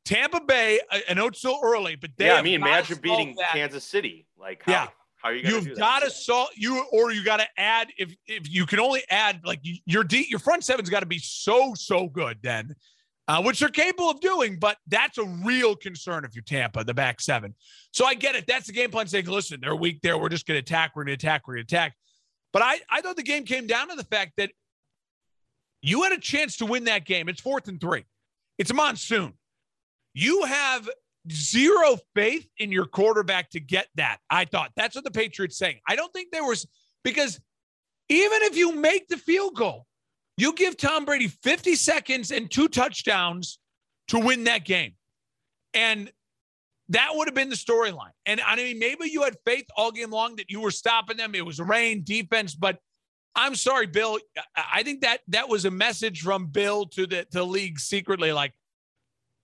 Tampa Bay, I know it's still early, but they
yeah, I mean, imagine beating that. Kansas City. Like, how, yeah, how are you?
You've got to solve you, or you got to add if if you can only add like your D, your front seven's got to be so so good then, uh, which they're capable of doing. But that's a real concern if you're Tampa, the back seven. So I get it. That's the game plan. Saying, listen, they're weak there. We're just going to attack. We're going to attack. We're going to attack. But I I thought the game came down to the fact that you had a chance to win that game. It's fourth and three. It's a monsoon. You have zero faith in your quarterback to get that. I thought that's what the Patriots saying. I don't think there was because even if you make the field goal, you give Tom Brady 50 seconds and two touchdowns to win that game. And that would have been the storyline. And I mean, maybe you had faith all game long that you were stopping them. It was rain, defense, but I'm sorry, Bill. I think that that was a message from Bill to the to the league secretly. Like,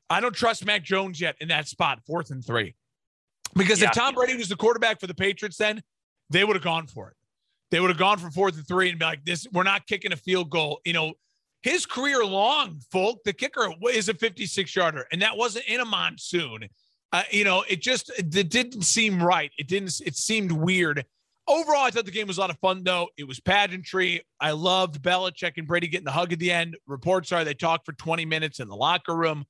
I don't trust Mac Jones yet in that spot, fourth and three. Because yeah. if Tom Brady was the quarterback for the Patriots, then they would have gone for it. They would have gone for fourth and three and be like, "This, we're not kicking a field goal." You know, his career long, folk, the kicker is a 56 yarder, and that wasn't in a monsoon. Uh, you know, it just it didn't seem right. It didn't. It seemed weird. Overall, I thought the game was a lot of fun, though. It was pageantry. I loved Belichick and Brady getting the hug at the end. Reports are they talked for 20 minutes in the locker room.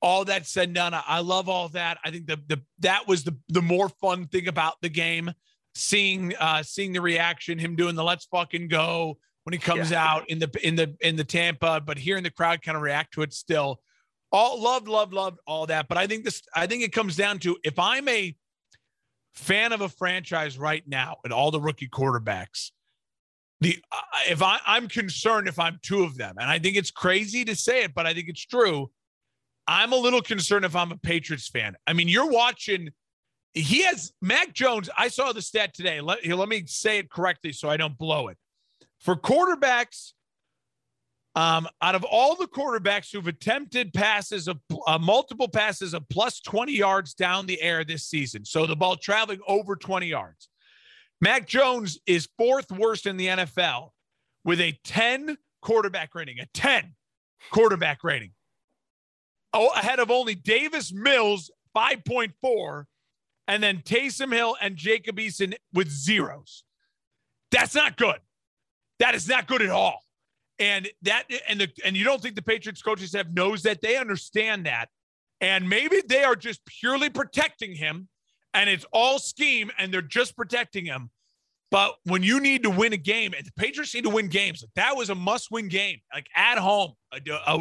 All that said and done, I love all that. I think the the that was the the more fun thing about the game. Seeing uh seeing the reaction, him doing the let's fucking go when he comes yeah. out in the in the in the Tampa, but hearing the crowd kind of react to it still. All loved, loved, loved all that. But I think this I think it comes down to if I'm a fan of a franchise right now and all the rookie quarterbacks. The if I, I'm concerned if I'm two of them, and I think it's crazy to say it, but I think it's true. I'm a little concerned if I'm a Patriots fan. I mean, you're watching. He has Mac Jones. I saw the stat today. Let, let me say it correctly so I don't blow it. For quarterbacks um, out of all the quarterbacks who've attempted passes of uh, multiple passes of plus 20 yards down the air this season, so the ball traveling over 20 yards, Mac Jones is fourth worst in the NFL with a 10 quarterback rating, a 10 quarterback rating. Oh, ahead of only Davis Mills, 5.4, and then Taysom Hill and Jacob Eason with zeros. That's not good. That is not good at all. And that and the and you don't think the Patriots coaches have knows that they understand that. And maybe they are just purely protecting him and it's all scheme and they're just protecting him. But when you need to win a game, and the Patriots need to win games, like that was a must-win game, like at home.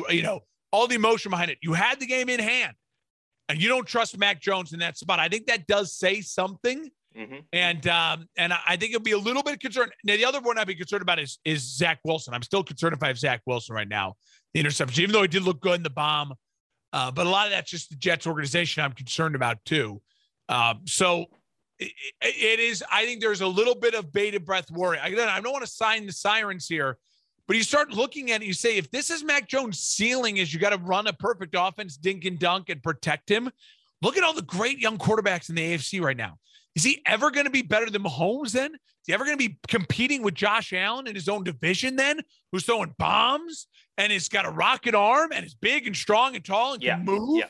You know, all the emotion behind it. You had the game in hand, and you don't trust Mac Jones in that spot. I think that does say something Mm-hmm. And um, and I think it'll be a little bit concerned. Now, the other one I'd be concerned about is is Zach Wilson. I'm still concerned if I have Zach Wilson right now. The interception, even though he did look good in the bomb, uh, but a lot of that's just the Jets organization. I'm concerned about too. Um, so it, it is. I think there's a little bit of bated breath worry. Again, I don't want to sign the sirens here, but you start looking at it. You say, if this is Mac Jones' ceiling, is you got to run a perfect offense, dink and dunk, and protect him. Look at all the great young quarterbacks in the AFC right now. Is he ever going to be better than Mahomes then? Is he ever going to be competing with Josh Allen in his own division then, who's throwing bombs and has got a rocket arm and is big and strong and tall and can move? Yeah.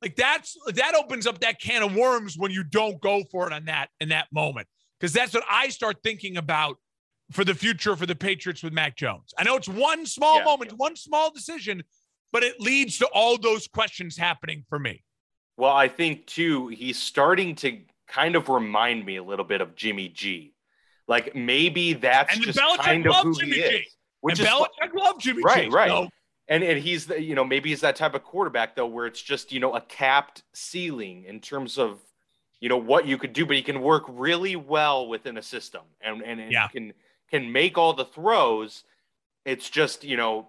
Like that's that opens up that can of worms when you don't go for it on that in that moment. Because that's what I start thinking about for the future for the Patriots with Mac Jones. I know it's one small yeah, moment, yeah. one small decision, but it leads to all those questions happening for me.
Well, I think too, he's starting to kind of remind me a little bit of Jimmy G. Like maybe that's and just kind of who Jimmy he G. is.
Which and is Belichick loved Jimmy
right,
G.
Right, right. So. And and he's the, you know maybe he's that type of quarterback though where it's just you know a capped ceiling in terms of you know what you could do, but he can work really well within a system and and, and yeah. can can make all the throws. It's just you know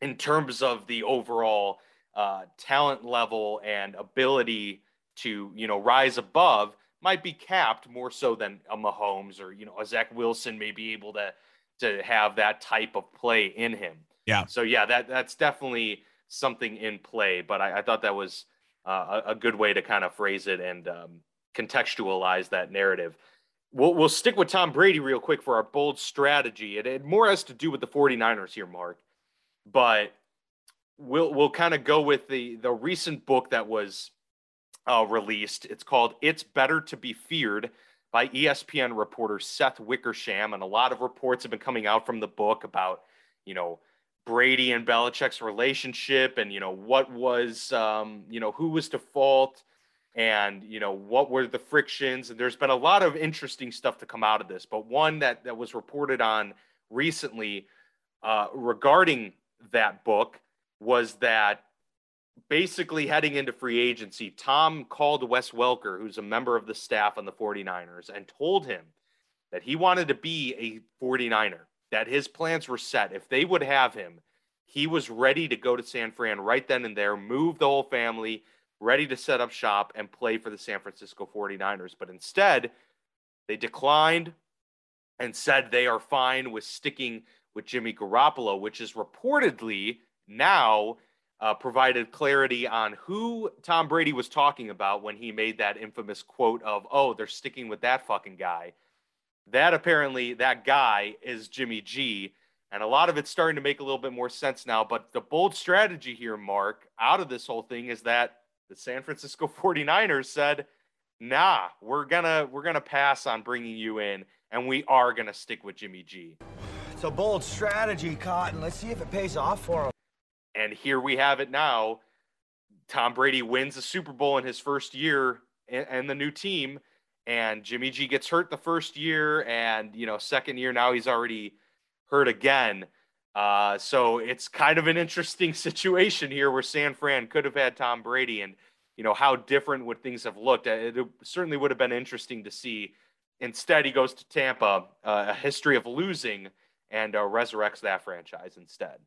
in terms of the overall uh, talent level and ability to you know rise above might be capped more so than a Mahomes or you know a Zach Wilson may be able to to have that type of play in him.
Yeah.
So yeah, that that's definitely something in play. But I, I thought that was uh, a, a, good way to kind of phrase it and um, contextualize that narrative. We'll, we'll stick with Tom Brady real quick for our bold strategy. It, it more has to do with the 49ers here, Mark. But we'll we'll kind of go with the the recent book that was uh, released. It's called "It's Better to Be Feared" by ESPN reporter Seth Wickersham, and a lot of reports have been coming out from the book about you know Brady and Belichick's relationship, and you know what was um, you know who was to fault, and you know what were the frictions. And there's been a lot of interesting stuff to come out of this, but one that that was reported on recently uh, regarding that book was that basically heading into free agency, Tom called Wes Welker, who's a member of the staff on the 49ers, and told him that he wanted to be a 49er, that his plans were set. If they would have him, he was ready to go to San Fran right then and there, move the whole family, ready to set up shop and play for the San Francisco 49ers. But instead, they declined and said they are fine with sticking with Jimmy Garoppolo, which is reportedly now uh, provided clarity on who Tom Brady was talking about when he made that infamous quote of, "Oh, they're sticking with that fucking guy." That apparently that guy is Jimmy G, and a lot of it's starting to make a little bit more sense now. But the bold strategy here, Mark, out of this whole thing is that the San Francisco [LAUGHS] 49ers said, "Nah, we're gonna we're gonna pass on bringing you in, and we are gonna stick with Jimmy G."
It's a bold strategy, Cotton. Let's see if it pays off for him.
And here we have it now. Tom Brady wins the Super Bowl in his first year and the new team. And Jimmy G gets hurt the first year. And, you know, second year now he's already hurt again. Uh, so it's kind of an interesting [LAUGHS] situation here where San Fran could have had Tom Brady. And, you know, how different would things have looked? It certainly would have been interesting to see. Instead, he goes to Tampa, uh, a history of losing, and uh, resurrects that franchise instead.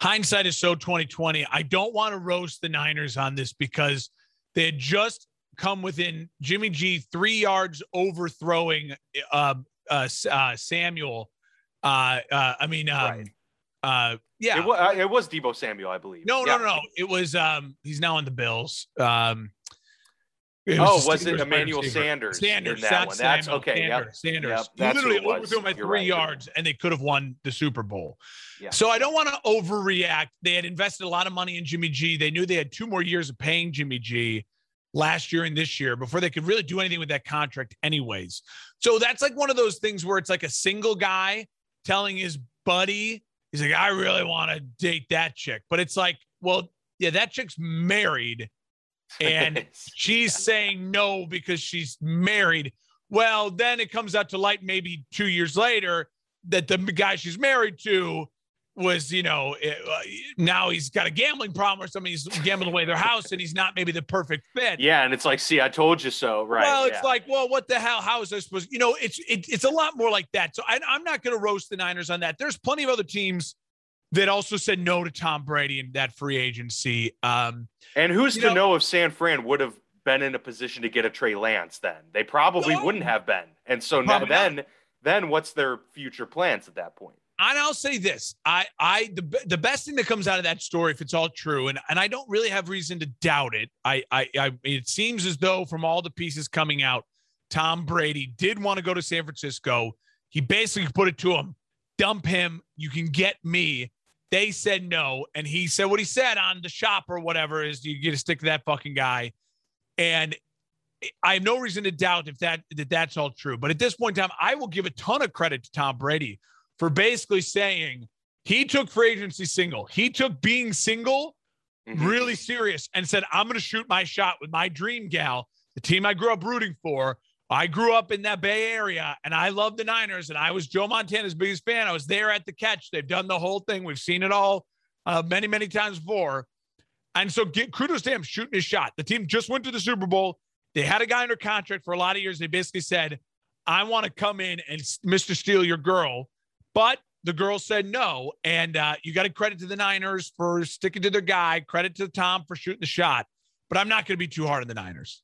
Hindsight is so 2020. I don't want to roast the Niners on this because they had just come within Jimmy G three yards overthrowing uh, uh, uh, Samuel. Uh, uh, I mean, um, right. uh, yeah,
it was, uh, it was Deebo Samuel, I believe.
No, yeah. no, no, it was. Um, he's now on the Bills. Um,
it was oh, was it Emmanuel Sanders?
Sanders. That
one.
That's okay. Sanders. Yep. Sanders. Yep. That's literally overthrew him at three right. yards, and they could have won the Super Bowl. Yeah. So I don't want to overreact. They had invested a lot of money in Jimmy G. They knew they had two more years of paying Jimmy G last year and this year before they could really do anything with that contract, anyways. So that's like one of those things where it's like a single guy telling his buddy, he's like, I really want to date that chick. But it's like, well, yeah, that chick's married and [LAUGHS] she's saying no because she's married. Well, then it comes out to light maybe two years later that the guy she's married to was, you know, eh, uh, now he's got a gambling problem or something. He's gambling away their house and he's not maybe the perfect fit.
Yeah. And it's like, see, I told you so. Right.
Well, it's
yeah.
like, well, what the hell? How is this supposed You know, it's it, it's a lot more like that. So I, I'm not going to roast the Niners on that. There's plenty of other teams that also said no to Tom Brady in that free agency. Um,
and who's to know, know, if San Fran would have been in a position to get a Trey Lance then? They probably no, wouldn't have been. And so now, then, not. then what's their future plans at that point?
And I'll say this: I, I, the the best thing that comes out of that story, if it's all true, and and I don't really have reason to doubt it. I, I, I it seems as though from all the pieces coming out, Tom Brady did want to go to San Francisco. He basically put it to him: dump him. You can get me They said no. And he said what he said on the shop or whatever is you get to stick to that fucking guy. And I have no reason to doubt if that, that that's all true. But at this point in time, I will give a ton of credit to Tom Brady for basically saying he took free agency single. He took being single mm-hmm. really serious and said, I'm going to shoot my shot with my dream gal, the team I grew up rooting for. I grew up in that Bay Area and I love the Niners and I was Joe Montana's biggest fan. I was there at the catch. They've done the whole thing. We've seen it all uh, many, many times before. And so get kudos to him shooting his shot. The team just went to the Super Bowl. They had a guy under contract for a lot of years. They basically said, I want to come in and Mr. Steal your girl. But the girl said no. And uh, you got to credit to the Niners for sticking to their guy, credit to Tom for shooting the shot. But I'm not going to be too hard on the Niners.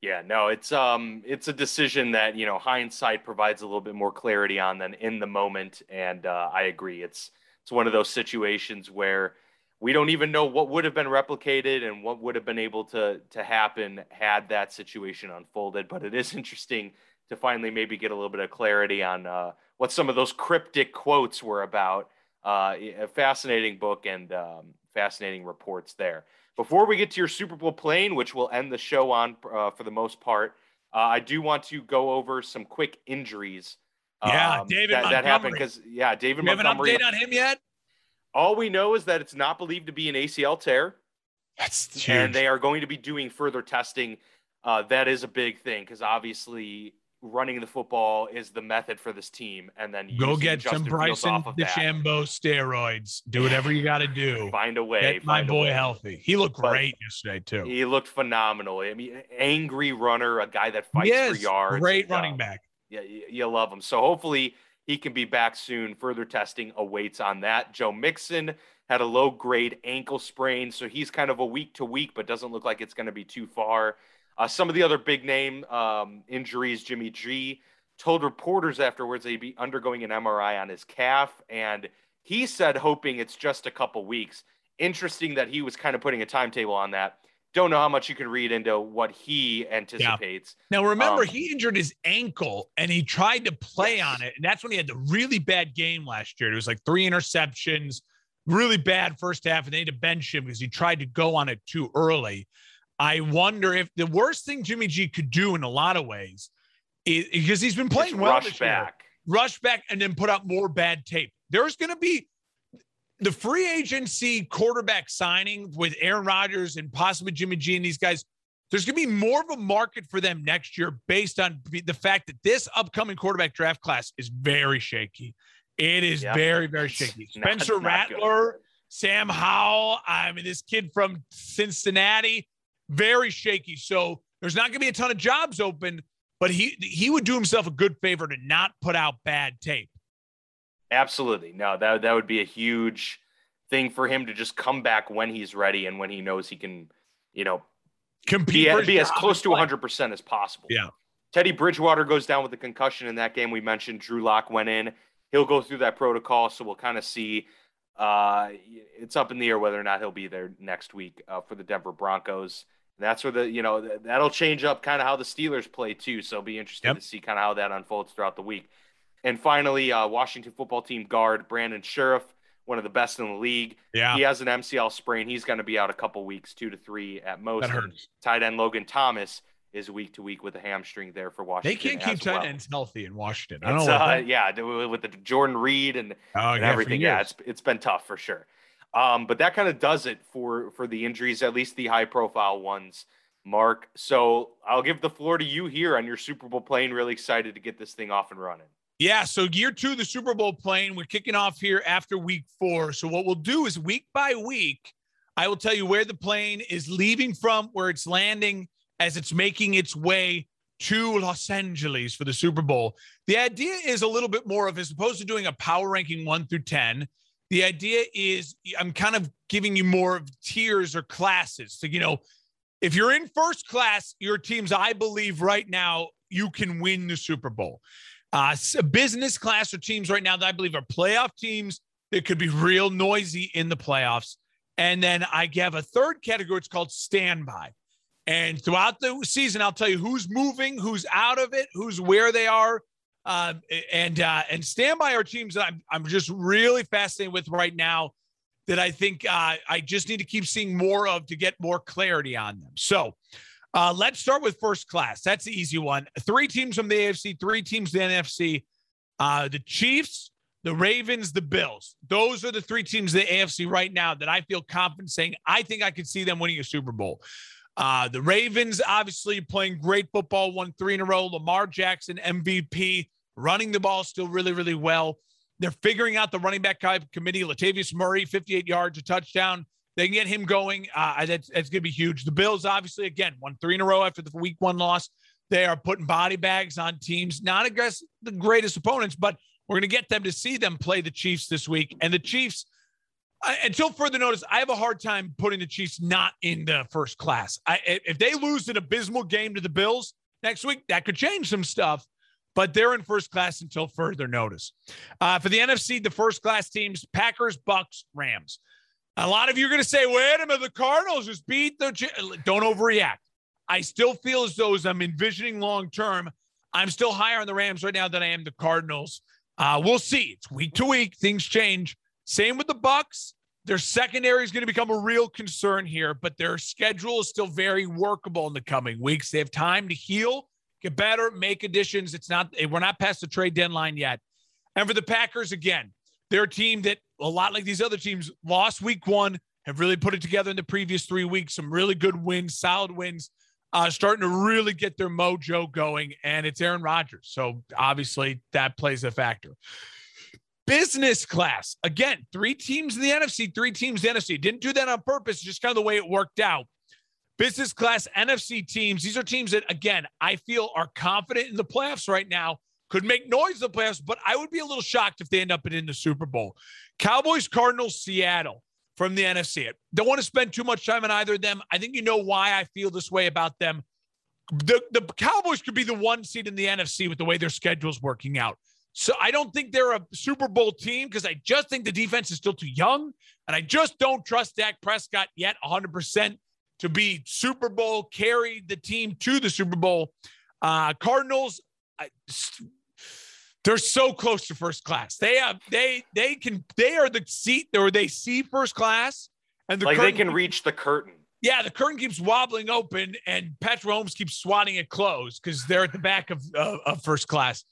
Yeah, no, it's um it's a decision that, you know, hindsight provides a little bit more clarity on than in the moment and uh, I agree. It's it's one of those situations where we don't even know what would have been replicated and what would have been able to to happen had that situation unfolded, but it is [LAUGHS] interesting to finally maybe get a little bit of clarity on uh, what some of those cryptic quotes were about. Uh, a fascinating book and um, fascinating reports there. Before we get to your Super Bowl plane, which we'll end the show on uh, for the most part, uh, I do want to go over some quick injuries.
Yeah, um, David
that, that happened because yeah, David
we
Montgomery.
Have an update on him yet?
All we know is that it's not believed to be an ACL tear.
That's huge.
And they are going to be doing further testing. Uh, that is a big thing because obviously running the football is the method for this team, and then
go get Justin some Bryson DeChambeau steroids. Do whatever you got to do. [LAUGHS]
find a way.
Get my boy way. healthy. He looked but great yesterday too.
He looked phenomenal. I mean, angry runner, a guy that fights yes, for yards.
Great and, running uh, back.
Yeah, you, you love him. So hopefully he can be back soon. Further testing awaits on that. Joe Mixon had a low grade ankle sprain, so he's kind of a week to week, but doesn't look like it's going to be too far. Uh, some of the other big name um, injuries, Jimmy G told reporters afterwards he'd be undergoing an MRI on his calf, and he said hoping it's just a couple weeks. Interesting that he was kind of putting a timetable on that. Don't know how much you can read into what he anticipates.
Yeah. Now remember, um, he injured his ankle and he tried to play yes. on it, and that's when he had the really bad game last year. It was like three interceptions, really bad first half, and they had to bench him because he tried to go on it too early. I wonder if the worst thing Jimmy G could do in a lot of ways is because he's been playing well
rush
this
back.
Year, rush back and then put out more bad tape. There's going to be the free agency quarterback signing with Aaron Rodgers and possibly Jimmy G and these guys. There's going to be more of a market for them next year based on the fact that this upcoming quarterback draft class is very shaky. It is yep. very, very shaky. Spencer not, not Rattler, good. Sam Howell. I mean, this kid from Cincinnati very shaky. So there's not going to be a ton of jobs open, but he he would do himself a good favor to not put out bad tape.
Absolutely. No, that that would be a huge thing for him to just come back when he's ready and when he knows he can, you know,
compete
be, be as close to 100% as possible.
Yeah.
Teddy Bridgewater goes down with a concussion in that game we mentioned. Drew Lock went in. He'll go through that protocol, so we'll kind of see. Uh, it's up in the air whether or not he'll be there next week uh, for the Denver Broncos that's where the you know that'll change up kind of how the Steelers play too. So be interested yep. to see kind of how that unfolds throughout the week. And finally, uh, Washington football team guard Brandon Scherff, one of the best in the league.
Yeah,
he has an MCL sprain. He's going to be out a couple weeks, two to three at most.
That hurts.
Tight end Logan Thomas is week to week with a hamstring there for Washington.
They can't keep tight
well.
ends healthy in Washington. I don't know.
Uh, yeah, with the Jordan Reed and, oh, and yeah, everything. Yeah, it's it's been tough for sure. Um, but that kind of does it for for the injuries, at least the high profile ones. Mark. So I'll give the floor to you here on your Super Bowl plane. Really excited to get this thing off and running.
Yeah. So year two, the Super Bowl plane. We're kicking off here after week four. So what we'll do is week by week, I will tell you where the plane is leaving from, where it's landing as it's making its way to Los Angeles for the Super Bowl. The idea is a little bit more of as opposed to doing a power ranking one through 10. The idea is I'm kind of giving you more of tiers or classes. So, you know, if you're in first class, your teams, I believe right now, you can win the Super Bowl. Uh, business class or teams right now that I believe are playoff teams that could be real noisy in the playoffs. And then I have a third category. It's called standby. And throughout the season, I'll tell you who's moving, who's out of it, who's where they are. Uh, and uh, and standby are teams that I'm, I'm just really fascinated with right now that I think uh, I just need to keep seeing more of to get more clarity on them. So uh, let's start with first class. That's the easy one. Three teams from the AFC, three teams the NFC. Uh, the Chiefs, the Ravens, the Bills. Those are the three teams in the AFC right now that I feel confident saying I think I could see them winning a Super Bowl. Uh, the Ravens, obviously playing great football, won three in a row. Lamar Jackson, MVP, running the ball still really, really well. They're figuring out the running back committee. Latavius Murray, 58 yards, a touchdown. They can get him going. Uh, that's, that's going to be huge. The Bills, obviously, again, won three in a row after the week one loss. They are putting body bags on teams, not against the greatest opponents, but we're going to get them to see them play the Chiefs this week. And the Chiefs, until further notice, I have a hard time putting the Chiefs not in the first class. I, if they lose an abysmal game to the Bills next week, that could change some stuff, but they're in first class until further notice. Uh, for the NFC, the first class teams Packers, Bucks, Rams. A lot of you are going to say, wait a minute, the Cardinals just beat the. Don't overreact. I still feel as though as I'm envisioning long term, I'm still higher on the Rams right now than I am the Cardinals. Uh, we'll see. It's week to week. Things change. Same with the Bucks. Their secondary is going to become a real concern here, but their schedule is still very workable in the coming weeks. They have time to heal, get better, make additions. It's not we're not past the trade deadline yet. And for the Packers, again, they're a team that a lot like these other teams lost week one, have really put it together in the previous three weeks. Some really good wins, solid wins uh, starting to really get their mojo going, and it's Aaron Rodgers. So obviously that plays a factor. Business class, again, three teams in the NFC, three teams in the NFC. Didn't do that on purpose, just kind of the way it worked out. Business class NFC teams, these are teams that, again, I feel are confident in the playoffs right now, could make noise in the playoffs, but I would be a little shocked if they end up in the Super Bowl. Cowboys, Cardinals, Seattle from the NFC. Don't want to spend too much time on either of them. I think you know why I feel this way about them. The, the Cowboys could be the one seed in the NFC with the way their schedule's working out. So I don't think they're a Super Bowl team because I just think the defense is still too young. And I just don't trust Dak Prescott yet 100% to be Super Bowl, carry the team to the Super Bowl. Uh, Cardinals, I, they're so close to first class. They have they they can they are the seat or they see first class and the
like they can reach the curtain.
Yeah, the curtain keeps wobbling open and Patrick Mahomes keeps swatting it closed because they're at the back of, uh, of first class.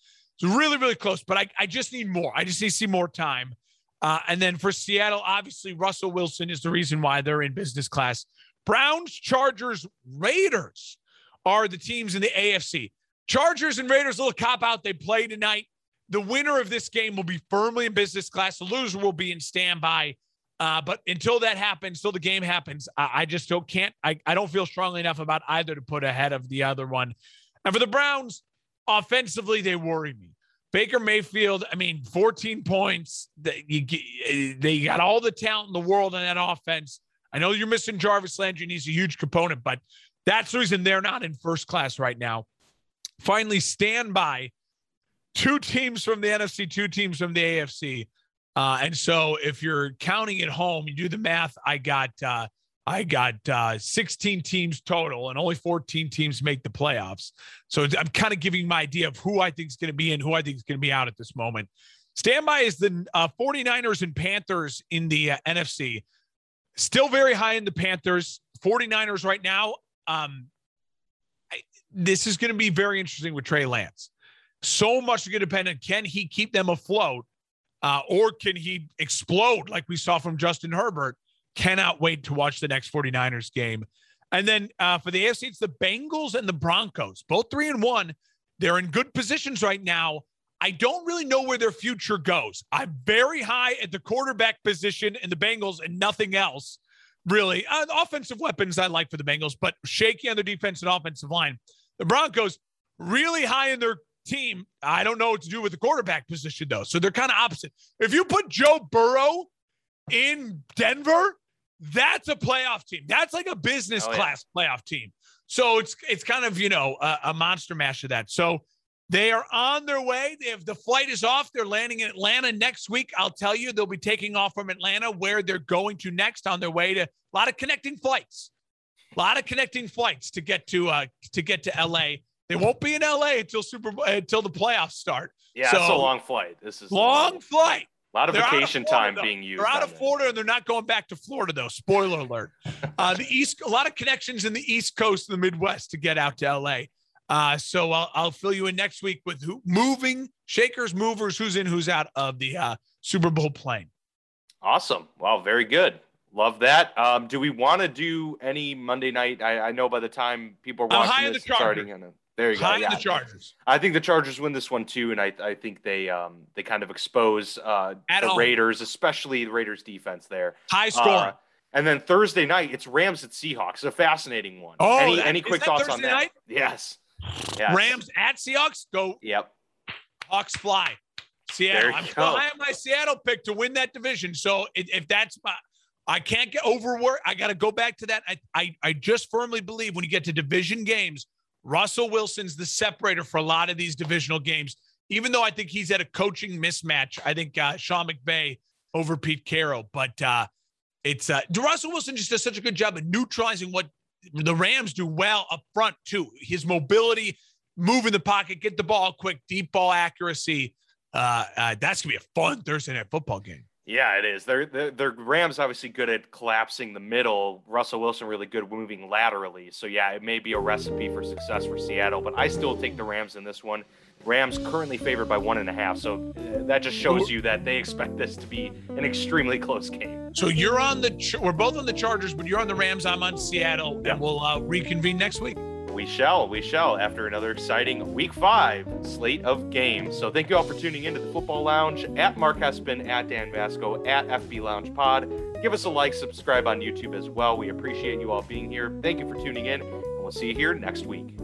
It's really, really close, but I, I just need more. I just need to see more time. Uh, and then for Seattle, obviously, Russell Wilson is the reason why they're in business class. Browns, Chargers, Raiders are the teams in the AFC. Chargers and Raiders, little cop out. They play tonight the winner of this game will be firmly in business class. The loser will be in standby. Uh, but until that happens, till the game happens, I, I just don't can't. I, I don't feel strongly enough about either to put ahead of the other one. And for the Browns, offensively, they worry me. Baker Mayfield, I mean, 14 points. They, you, got all the talent in the world in that offense. I know you're missing Jarvis Landry, and he's a huge component, but that's the reason they're not in first class right now. Finally, stand by two teams from the NFC, two teams from the AFC. Uh, and so if you're counting at home, you do the math. I got uh, I got uh, 16 teams total, and only 14 teams make the playoffs. So I'm kind of giving my idea of who I think is going to be in, who I think is going to be out at this moment. Standby is the uh, 49ers and Panthers in the uh, NFC. Still very high in the Panthers. 49ers right now. Um, I, this is going to be very interesting with Trey Lance. So much going to depend on can he keep them afloat uh, or can he explode like we saw from Justin Herbert? Cannot wait to watch the next 49ers game. And then uh, for the AFC, it's the Bengals and the Broncos, both three and one. They're in good positions right now. I don't really know where their future goes. I'm very high at the quarterback position in the Bengals and nothing else, really. Uh, offensive weapons I like for the Bengals, but shaky on the defense and offensive line. The Broncos really high in their team. I don't know what to do with the quarterback position, though. So they're kind of opposite. If you put Joe Burrow in Denver, that's a playoff team. That's like a business oh, class yeah. playoff team. So it's it's kind of you know a, a, monster mash of that. So they are on their way. They have the flight is off. They're landing in Atlanta next week. I'll tell you, they'll be taking off from Atlanta where they're going to next on their way to a lot of connecting flights. A lot of connecting flights to get to uh to get to LA. They won't be in LA until Super until the playoffs start.
Yeah, so, it's a long flight. This is
long, long flight.
A lot of
They're out of
vacation
Florida,
time
though.
being used.
They're out of. Florida and they're not going back to Florida though. Spoiler alert. [LAUGHS] Uh, the East, a lot of connections in the East Coast and the Midwest to get out to LA. Uh, so I'll, I'll fill you in next week with who moving shakers, movers, who's in, who's out of the uh, Super Bowl plane.
Awesome. Wow, very good. Love that. Um, do we want to do any Monday night? I, I know by the time people are watching this, it's already gonna. There you go. Yeah.
the Chargers.
I think the Chargers win this one too, and I, I think they um they kind of expose uh
At
the
home.
Raiders, especially the Raiders defense there.
High score.
Uh, and then Thursday night, it's Rams at Seahawks, a fascinating one.
Oh,
any
that-
any quick thoughts on that?
night?
Yes. Yes.
Rams at Seahawks. Go
Yep.
Hawks fly. Seattle. I'm still
go.
high on my Seattle pick to win that division. So if, if that's my, I can't get overworked. I got to go back to that. I, I I just firmly believe when you get to division games, Russell Wilson's the separator for a lot of these divisional games. Even though I think he's at a coaching mismatch, I think uh, Sean McVay over Pete Carroll. But uh, it's uh, Russell Wilson just does such a good job of neutralizing what the Rams do well up front too. His mobility, move in the pocket, get the ball quick, deep ball accuracy. Uh, uh, that's gonna be a fun Thursday night football game.
Yeah, it is. They're, they're they're Rams obviously good at collapsing the middle. Russell Wilson really good moving laterally. So yeah, it may be a recipe for success for Seattle, but I still take the Rams in this one. Rams currently favored by one and a half, so uh, that just shows you that they expect this to be an extremely close game.
So you're on the. We're both on the Chargers, but you're on the Rams. I'm on Seattle,
Yeah.
and we'll uh, reconvene next week.
We shall, we shall, after another exciting week five slate of games. So thank you all for tuning into the Football Lounge at Mark Hespin, at Dan Vasco, at FB Lounge Pod. Give us a like, subscribe on YouTube as well. We appreciate you all being here. Thank you for tuning in, and we'll see you here next week.